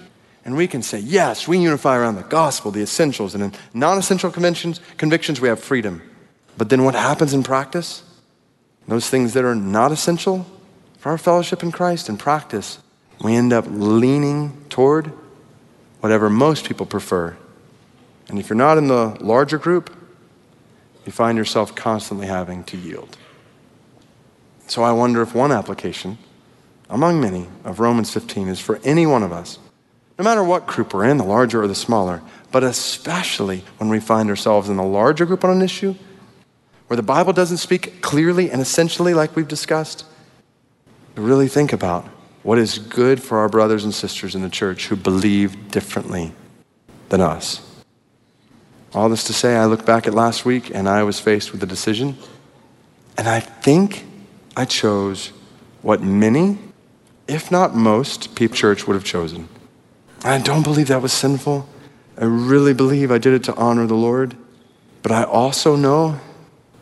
and we can say, yes, we unify around the gospel, the essentials, and in non essential convictions, we have freedom. But then what happens in practice? Those things that are not essential for our fellowship in Christ in practice, we end up leaning toward whatever most people prefer And if you're not in the larger group, you find yourself constantly having to yield. So I wonder if one application, among many, of Romans 15 is for any one of us, no matter what group we're in, the larger or the smaller, but especially when we find ourselves in the larger group on an issue where the Bible doesn't speak clearly and essentially, like we've discussed, to really think about what is good for our brothers and sisters in the church who believe differently than us. All this to say, I look back at last week and I was faced with a decision, and I think I chose what many, if not most, people church would have chosen. I don't believe that was sinful. I really believe I did it to honor the Lord. But I also know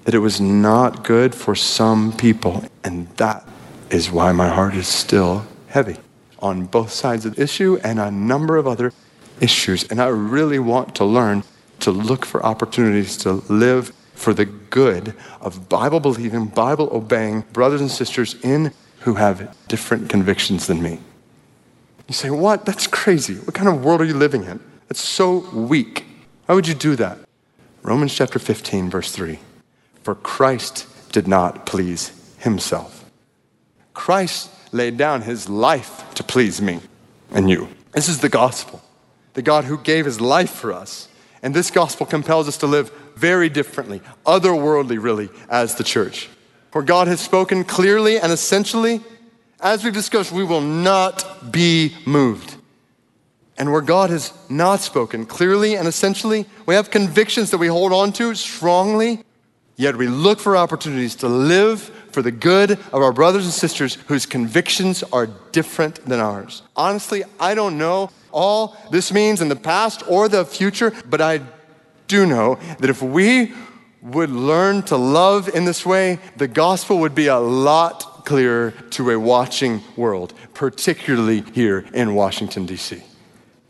that it was not good for some people. And that is why my heart is still heavy on both sides of the issue and a number of other issues. And I really want to learn to look for opportunities to live for the good of Bible believing, Bible obeying brothers and sisters in who have different convictions than me. You say, What? That's crazy. What kind of world are you living in? It's so weak. Why would you do that? Romans chapter 15, verse 3. For Christ did not please himself. Christ laid down his life to please me and you. This is the gospel. The God who gave his life for us. And this gospel compels us to live very differently, otherworldly, really, as the church. For God has spoken clearly and essentially, as we've discussed, we will not be moved. And where God has not spoken clearly and essentially, we have convictions that we hold on to strongly, yet we look for opportunities to live for the good of our brothers and sisters whose convictions are different than ours. Honestly, I don't know all this means in the past or the future, but I do know that if we would learn to love in this way, the gospel would be a lot clearer to a watching world, particularly here in Washington, D.C.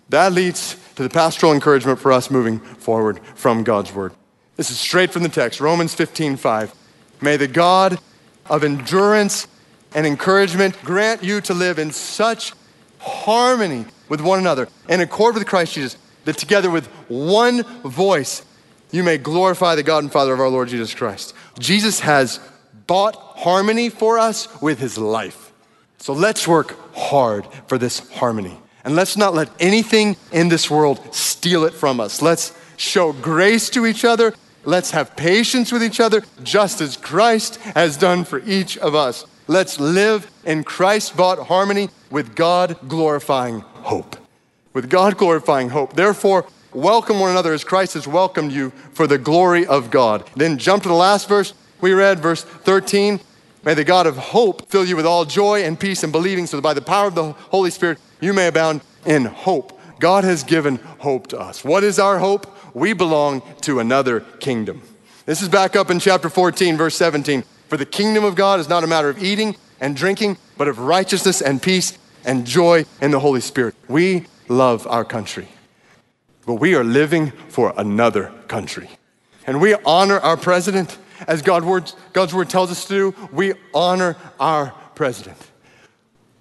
That leads to the pastoral encouragement for us moving forward from God's word. This is straight from the text, Romans 15 5. May the God of endurance and encouragement grant you to live in such harmony with one another in accord with Christ Jesus, that together with one voice you may glorify the God and Father of our Lord Jesus Christ. Jesus has bought harmony for us with his life. So let's work hard for this harmony. And let's not let anything in this world steal it from us. Let's show grace to each other. Let's have patience with each other, just as Christ has done for each of us. Let's live in Christ bought harmony with God glorifying hope. With God glorifying hope. Therefore, welcome one another as Christ has welcomed you for the glory of God. Then jump to the last verse we read, verse 13. May the God of hope fill you with all joy and peace and believing, so that by the power of the Holy Spirit you may abound in hope. God has given hope to us. What is our hope? We belong to another kingdom. This is back up in chapter 14, verse 17. For the kingdom of God is not a matter of eating and drinking, but of righteousness and peace and joy in the Holy Spirit. We love our country, but we are living for another country. And we honor our president as God God's word tells us to do. We honor our president,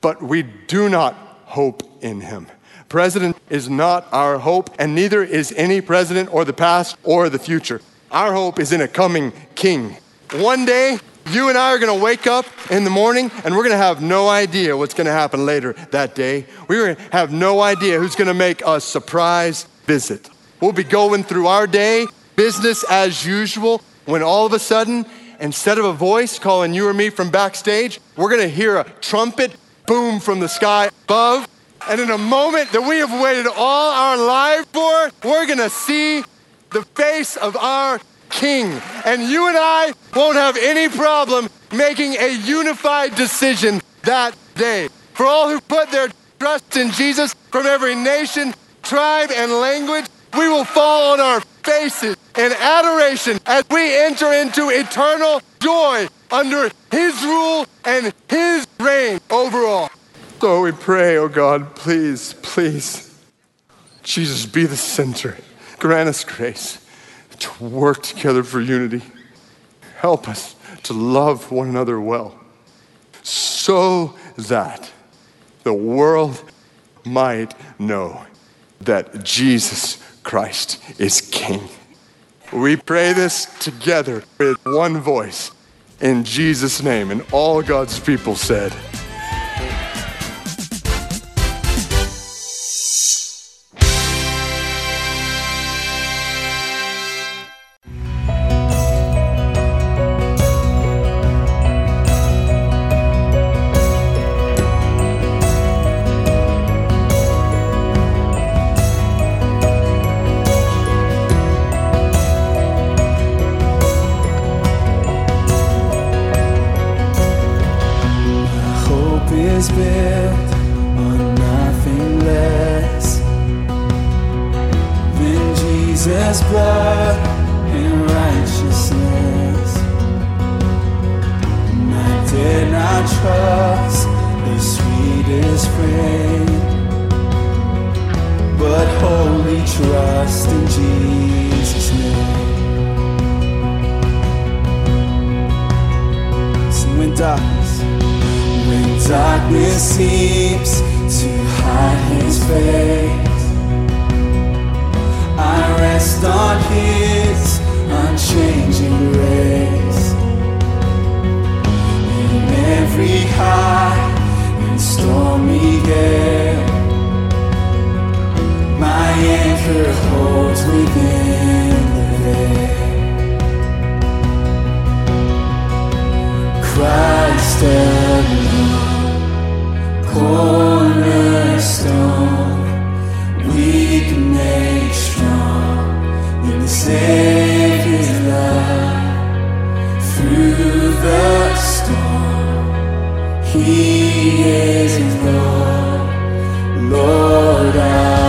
but we do not hope in him. President is not our hope, and neither is any president or the past or the future. Our hope is in a coming king. One day, you and I are going to wake up in the morning and we're going to have no idea what's going to happen later that day. We're going to have no idea who's going to make a surprise visit. We'll be going through our day, business as usual, when all of a sudden, instead of a voice calling you or me from backstage, we're going to hear a trumpet boom from the sky above. And in a moment that we have waited all our life for, we're going to see the face of our king. And you and I won't have any problem making a unified decision that day. For all who put their trust in Jesus from every nation, tribe, and language, we will fall on our faces in adoration as we enter into eternal joy under his rule and his reign over all. So we pray, oh God, please, please, Jesus, be the center. Grant us grace to work together for unity. Help us to love one another well so that the world might know that Jesus Christ is King. We pray this together with one voice in Jesus' name. And all God's people said, trust in Jesus' name. So when darkness when darkness seems to hide his face, I rest on his unchanging grace. In every high and stormy gale, my anchor holds within the veil. Christ alone, cornerstone, weak made strong in the Savior's love. Through the storm, He is Lord, Lord our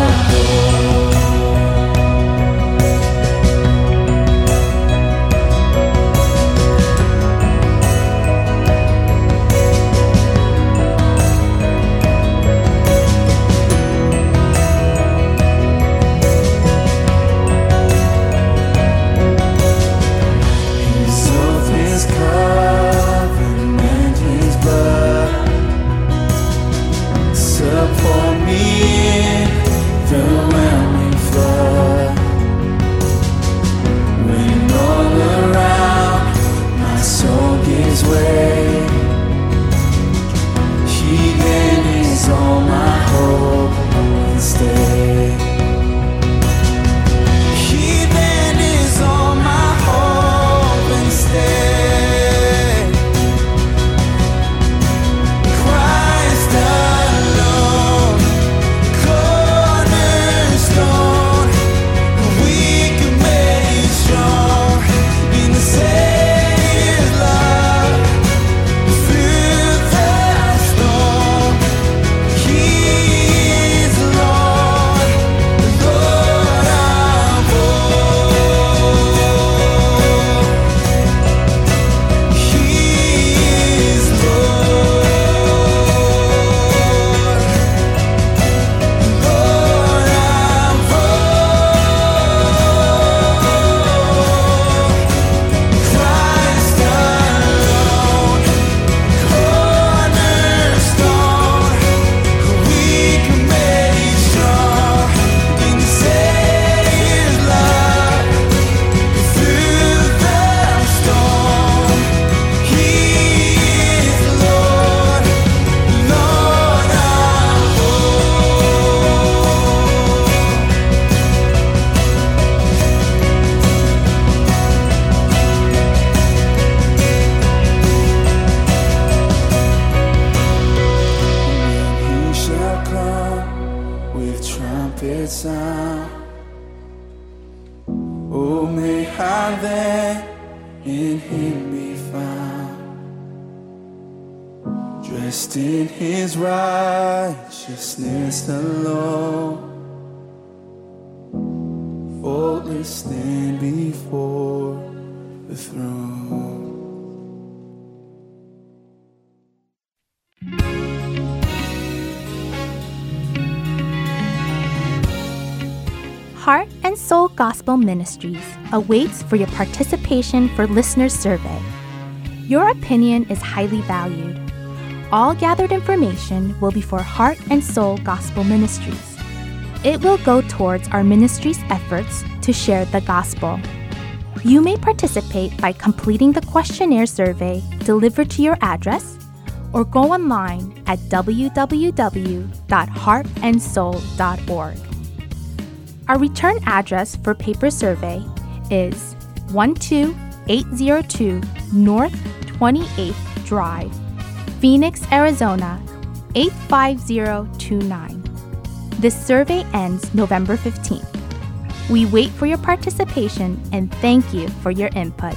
Gospel Ministries awaits for your participation for listeners survey. Your opinion is highly valued. All gathered information will be for Heart and Soul Gospel Ministries. It will go towards our ministry's efforts to share the gospel. You may participate by completing the questionnaire survey delivered to your address or go online at www.heartandsoul.org. Our return address for paper survey is 12802 North 28th Drive, Phoenix, Arizona 85029. This survey ends November 15th. We wait for your participation and thank you for your input.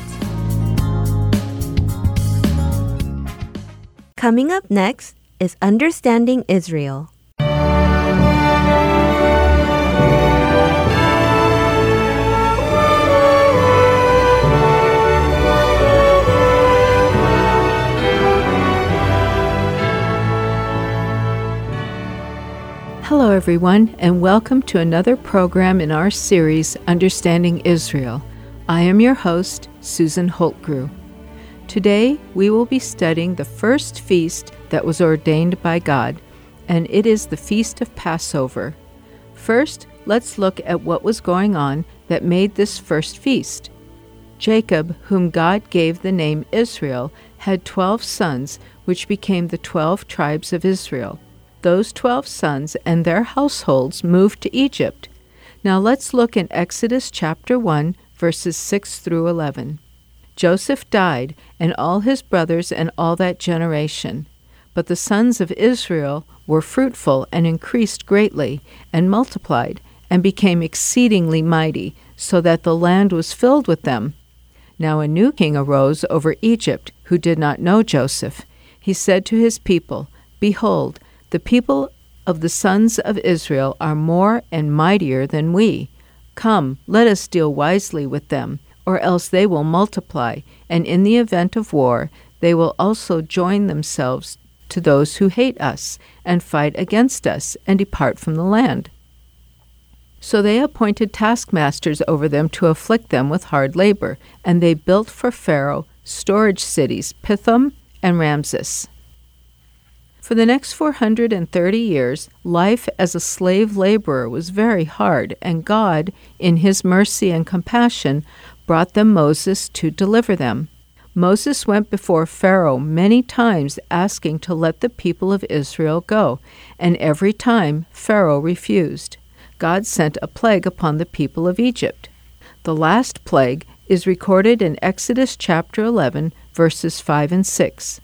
Coming up next is Understanding Israel. Hello, everyone, and welcome to another program in our series, Understanding Israel. I am your host, Susan Holtgrew. Today, we will be studying the first feast that was ordained by God, and it is the Feast of Passover. First, let's look at what was going on that made this first feast. Jacob, whom God gave the name Israel, had twelve sons, which became the twelve tribes of Israel those twelve sons and their households moved to Egypt. Now let's look in Exodus chapter 1, verses 6 through 11. Joseph died, and all his brothers and all that generation. But the sons of Israel were fruitful and increased greatly, and multiplied, and became exceedingly mighty, so that the land was filled with them. Now a new king arose over Egypt, who did not know Joseph. He said to his people, Behold, the people of the sons of Israel are more and mightier than we. Come, let us deal wisely with them, or else they will multiply, and in the event of war, they will also join themselves to those who hate us, and fight against us, and depart from the land. So they appointed taskmasters over them to afflict them with hard labor, and they built for Pharaoh storage cities, Pithom and Ramses. For the next 430 years, life as a slave laborer was very hard, and God, in His mercy and compassion, brought them Moses to deliver them. Moses went before Pharaoh many times asking to let the people of Israel go, and every time Pharaoh refused. God sent a plague upon the people of Egypt. The last plague is recorded in Exodus chapter 11, verses 5 and 6.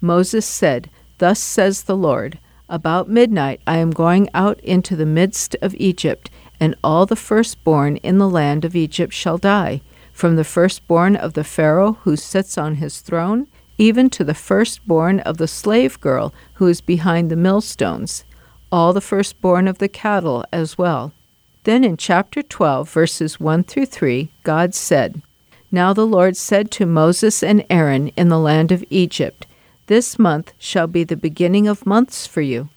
Moses said, Thus says the Lord About midnight I am going out into the midst of Egypt, and all the firstborn in the land of Egypt shall die, from the firstborn of the Pharaoh who sits on his throne, even to the firstborn of the slave girl who is behind the millstones, all the firstborn of the cattle as well. Then in chapter 12, verses 1 through 3, God said, Now the Lord said to Moses and Aaron in the land of Egypt, this month shall be the beginning of months for you.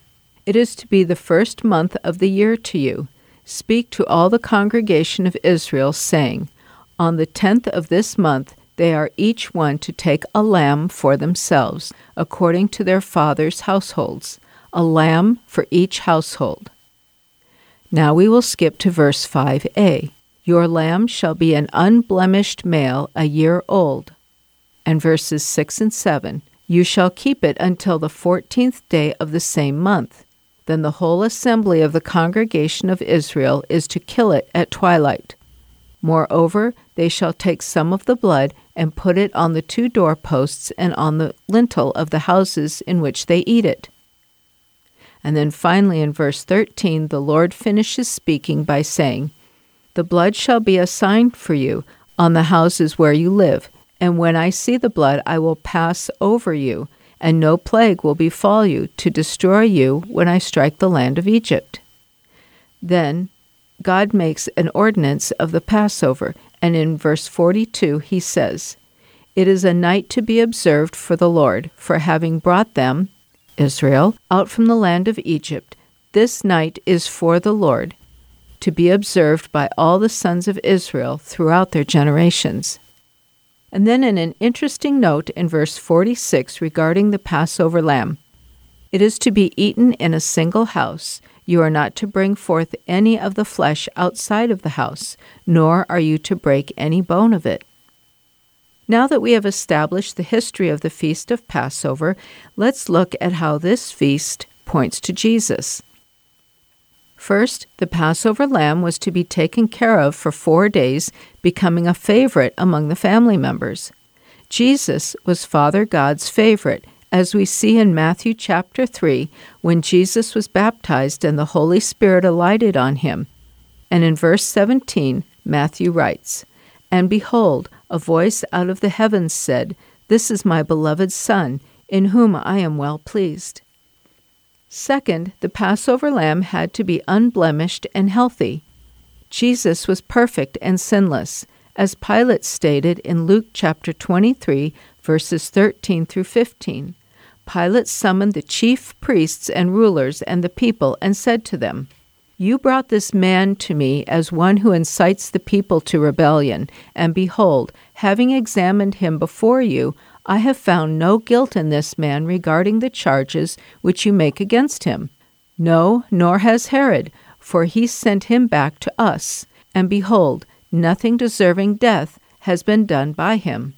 It is to be the first month of the year to you. Speak to all the congregation of Israel, saying, On the tenth of this month they are each one to take a lamb for themselves, according to their fathers' households, a lamb for each household. Now we will skip to verse 5a. Your lamb shall be an unblemished male a year old. And verses 6 and 7. You shall keep it until the fourteenth day of the same month. Then the whole assembly of the congregation of Israel is to kill it at twilight. Moreover, they shall take some of the blood and put it on the two doorposts and on the lintel of the houses in which they eat it. And then finally in verse 13, the Lord finishes speaking by saying, The blood shall be a sign for you on the houses where you live and when I see the blood, I will pass over you, and no plague will befall you to destroy you when I strike the land of Egypt. Then God makes an ordinance of the Passover, and in verse 42 he says, It is a night to be observed for the Lord, for having brought them, Israel, out from the land of Egypt. This night is for the Lord, to be observed by all the sons of Israel throughout their generations. And then in an interesting note in verse 46 regarding the Passover lamb It is to be eaten in a single house. You are not to bring forth any of the flesh outside of the house, nor are you to break any bone of it. Now that we have established the history of the feast of Passover, let's look at how this feast points to Jesus. First, the Passover lamb was to be taken care of for four days, becoming a favorite among the family members. Jesus was Father God's favorite, as we see in Matthew chapter 3 when Jesus was baptized and the Holy Spirit alighted on him. And in verse 17, Matthew writes, And behold, a voice out of the heavens said, This is my beloved Son, in whom I am well pleased. Second, the Passover lamb had to be unblemished and healthy. Jesus was perfect and sinless, as Pilate stated in Luke chapter 23, verses 13 through 15. Pilate summoned the chief priests and rulers and the people and said to them, You brought this man to me as one who incites the people to rebellion, and behold, having examined him before you, I have found no guilt in this man regarding the charges which you make against him. No, nor has Herod, for he sent him back to us, and behold, nothing deserving death has been done by him.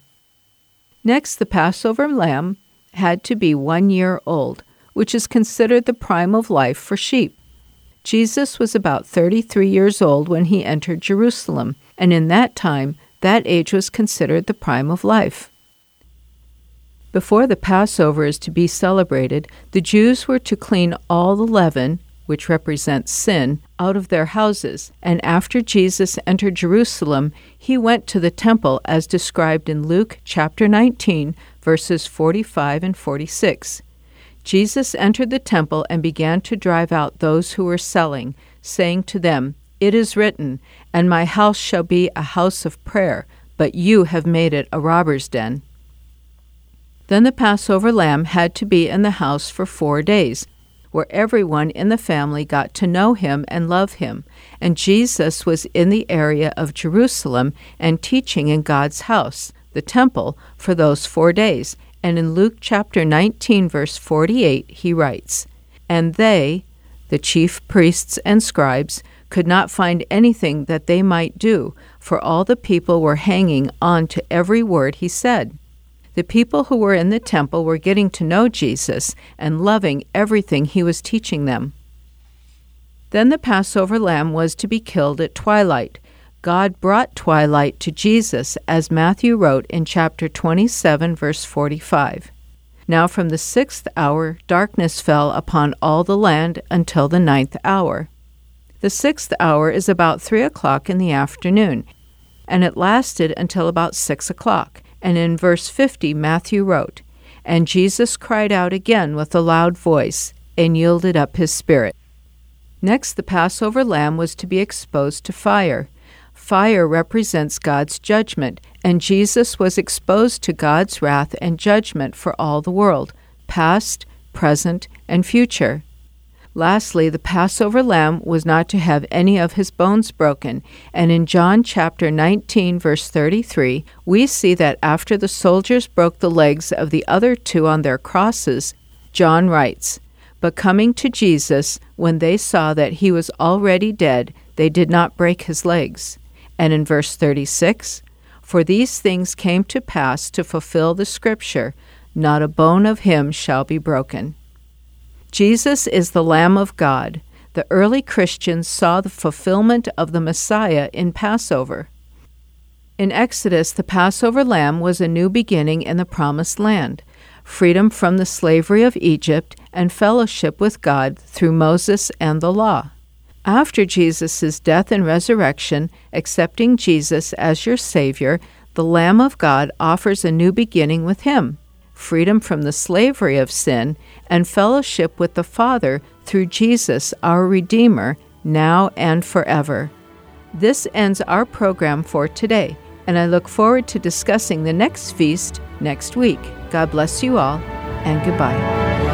Next, the Passover lamb had to be one year old, which is considered the prime of life for sheep. Jesus was about 33 years old when he entered Jerusalem, and in that time, that age was considered the prime of life. Before the Passover is to be celebrated, the Jews were to clean all the leaven, which represents sin, out of their houses, and after Jesus entered Jerusalem, he went to the temple as described in Luke chapter 19, verses 45 and 46. Jesus entered the temple and began to drive out those who were selling, saying to them, It is written, And my house shall be a house of prayer, but you have made it a robber's den. Then the Passover lamb had to be in the house for four days, where everyone in the family got to know him and love him. And Jesus was in the area of Jerusalem and teaching in God's house, the temple, for those four days. And in Luke chapter 19, verse 48, he writes, And they, the chief priests and scribes, could not find anything that they might do, for all the people were hanging on to every word he said. The people who were in the temple were getting to know Jesus and loving everything he was teaching them. Then the Passover lamb was to be killed at twilight. God brought twilight to Jesus, as Matthew wrote in chapter 27, verse 45. Now from the sixth hour darkness fell upon all the land until the ninth hour. The sixth hour is about three o'clock in the afternoon, and it lasted until about six o'clock. And in verse 50, Matthew wrote, And Jesus cried out again with a loud voice, and yielded up his spirit. Next, the Passover lamb was to be exposed to fire. Fire represents God's judgment, and Jesus was exposed to God's wrath and judgment for all the world, past, present, and future. Lastly, the Passover lamb was not to have any of his bones broken. And in John chapter 19, verse 33, we see that after the soldiers broke the legs of the other two on their crosses, John writes, But coming to Jesus, when they saw that he was already dead, they did not break his legs. And in verse 36, For these things came to pass to fulfill the scripture, Not a bone of him shall be broken. Jesus is the Lamb of God. The early Christians saw the fulfillment of the Messiah in Passover. In Exodus, the Passover lamb was a new beginning in the Promised Land, freedom from the slavery of Egypt, and fellowship with God through Moses and the law. After Jesus' death and resurrection, accepting Jesus as your Savior, the Lamb of God offers a new beginning with Him freedom from the slavery of sin, and fellowship with the Father through Jesus, our Redeemer, now and forever. This ends our program for today, and I look forward to discussing the next feast next week. God bless you all, and goodbye.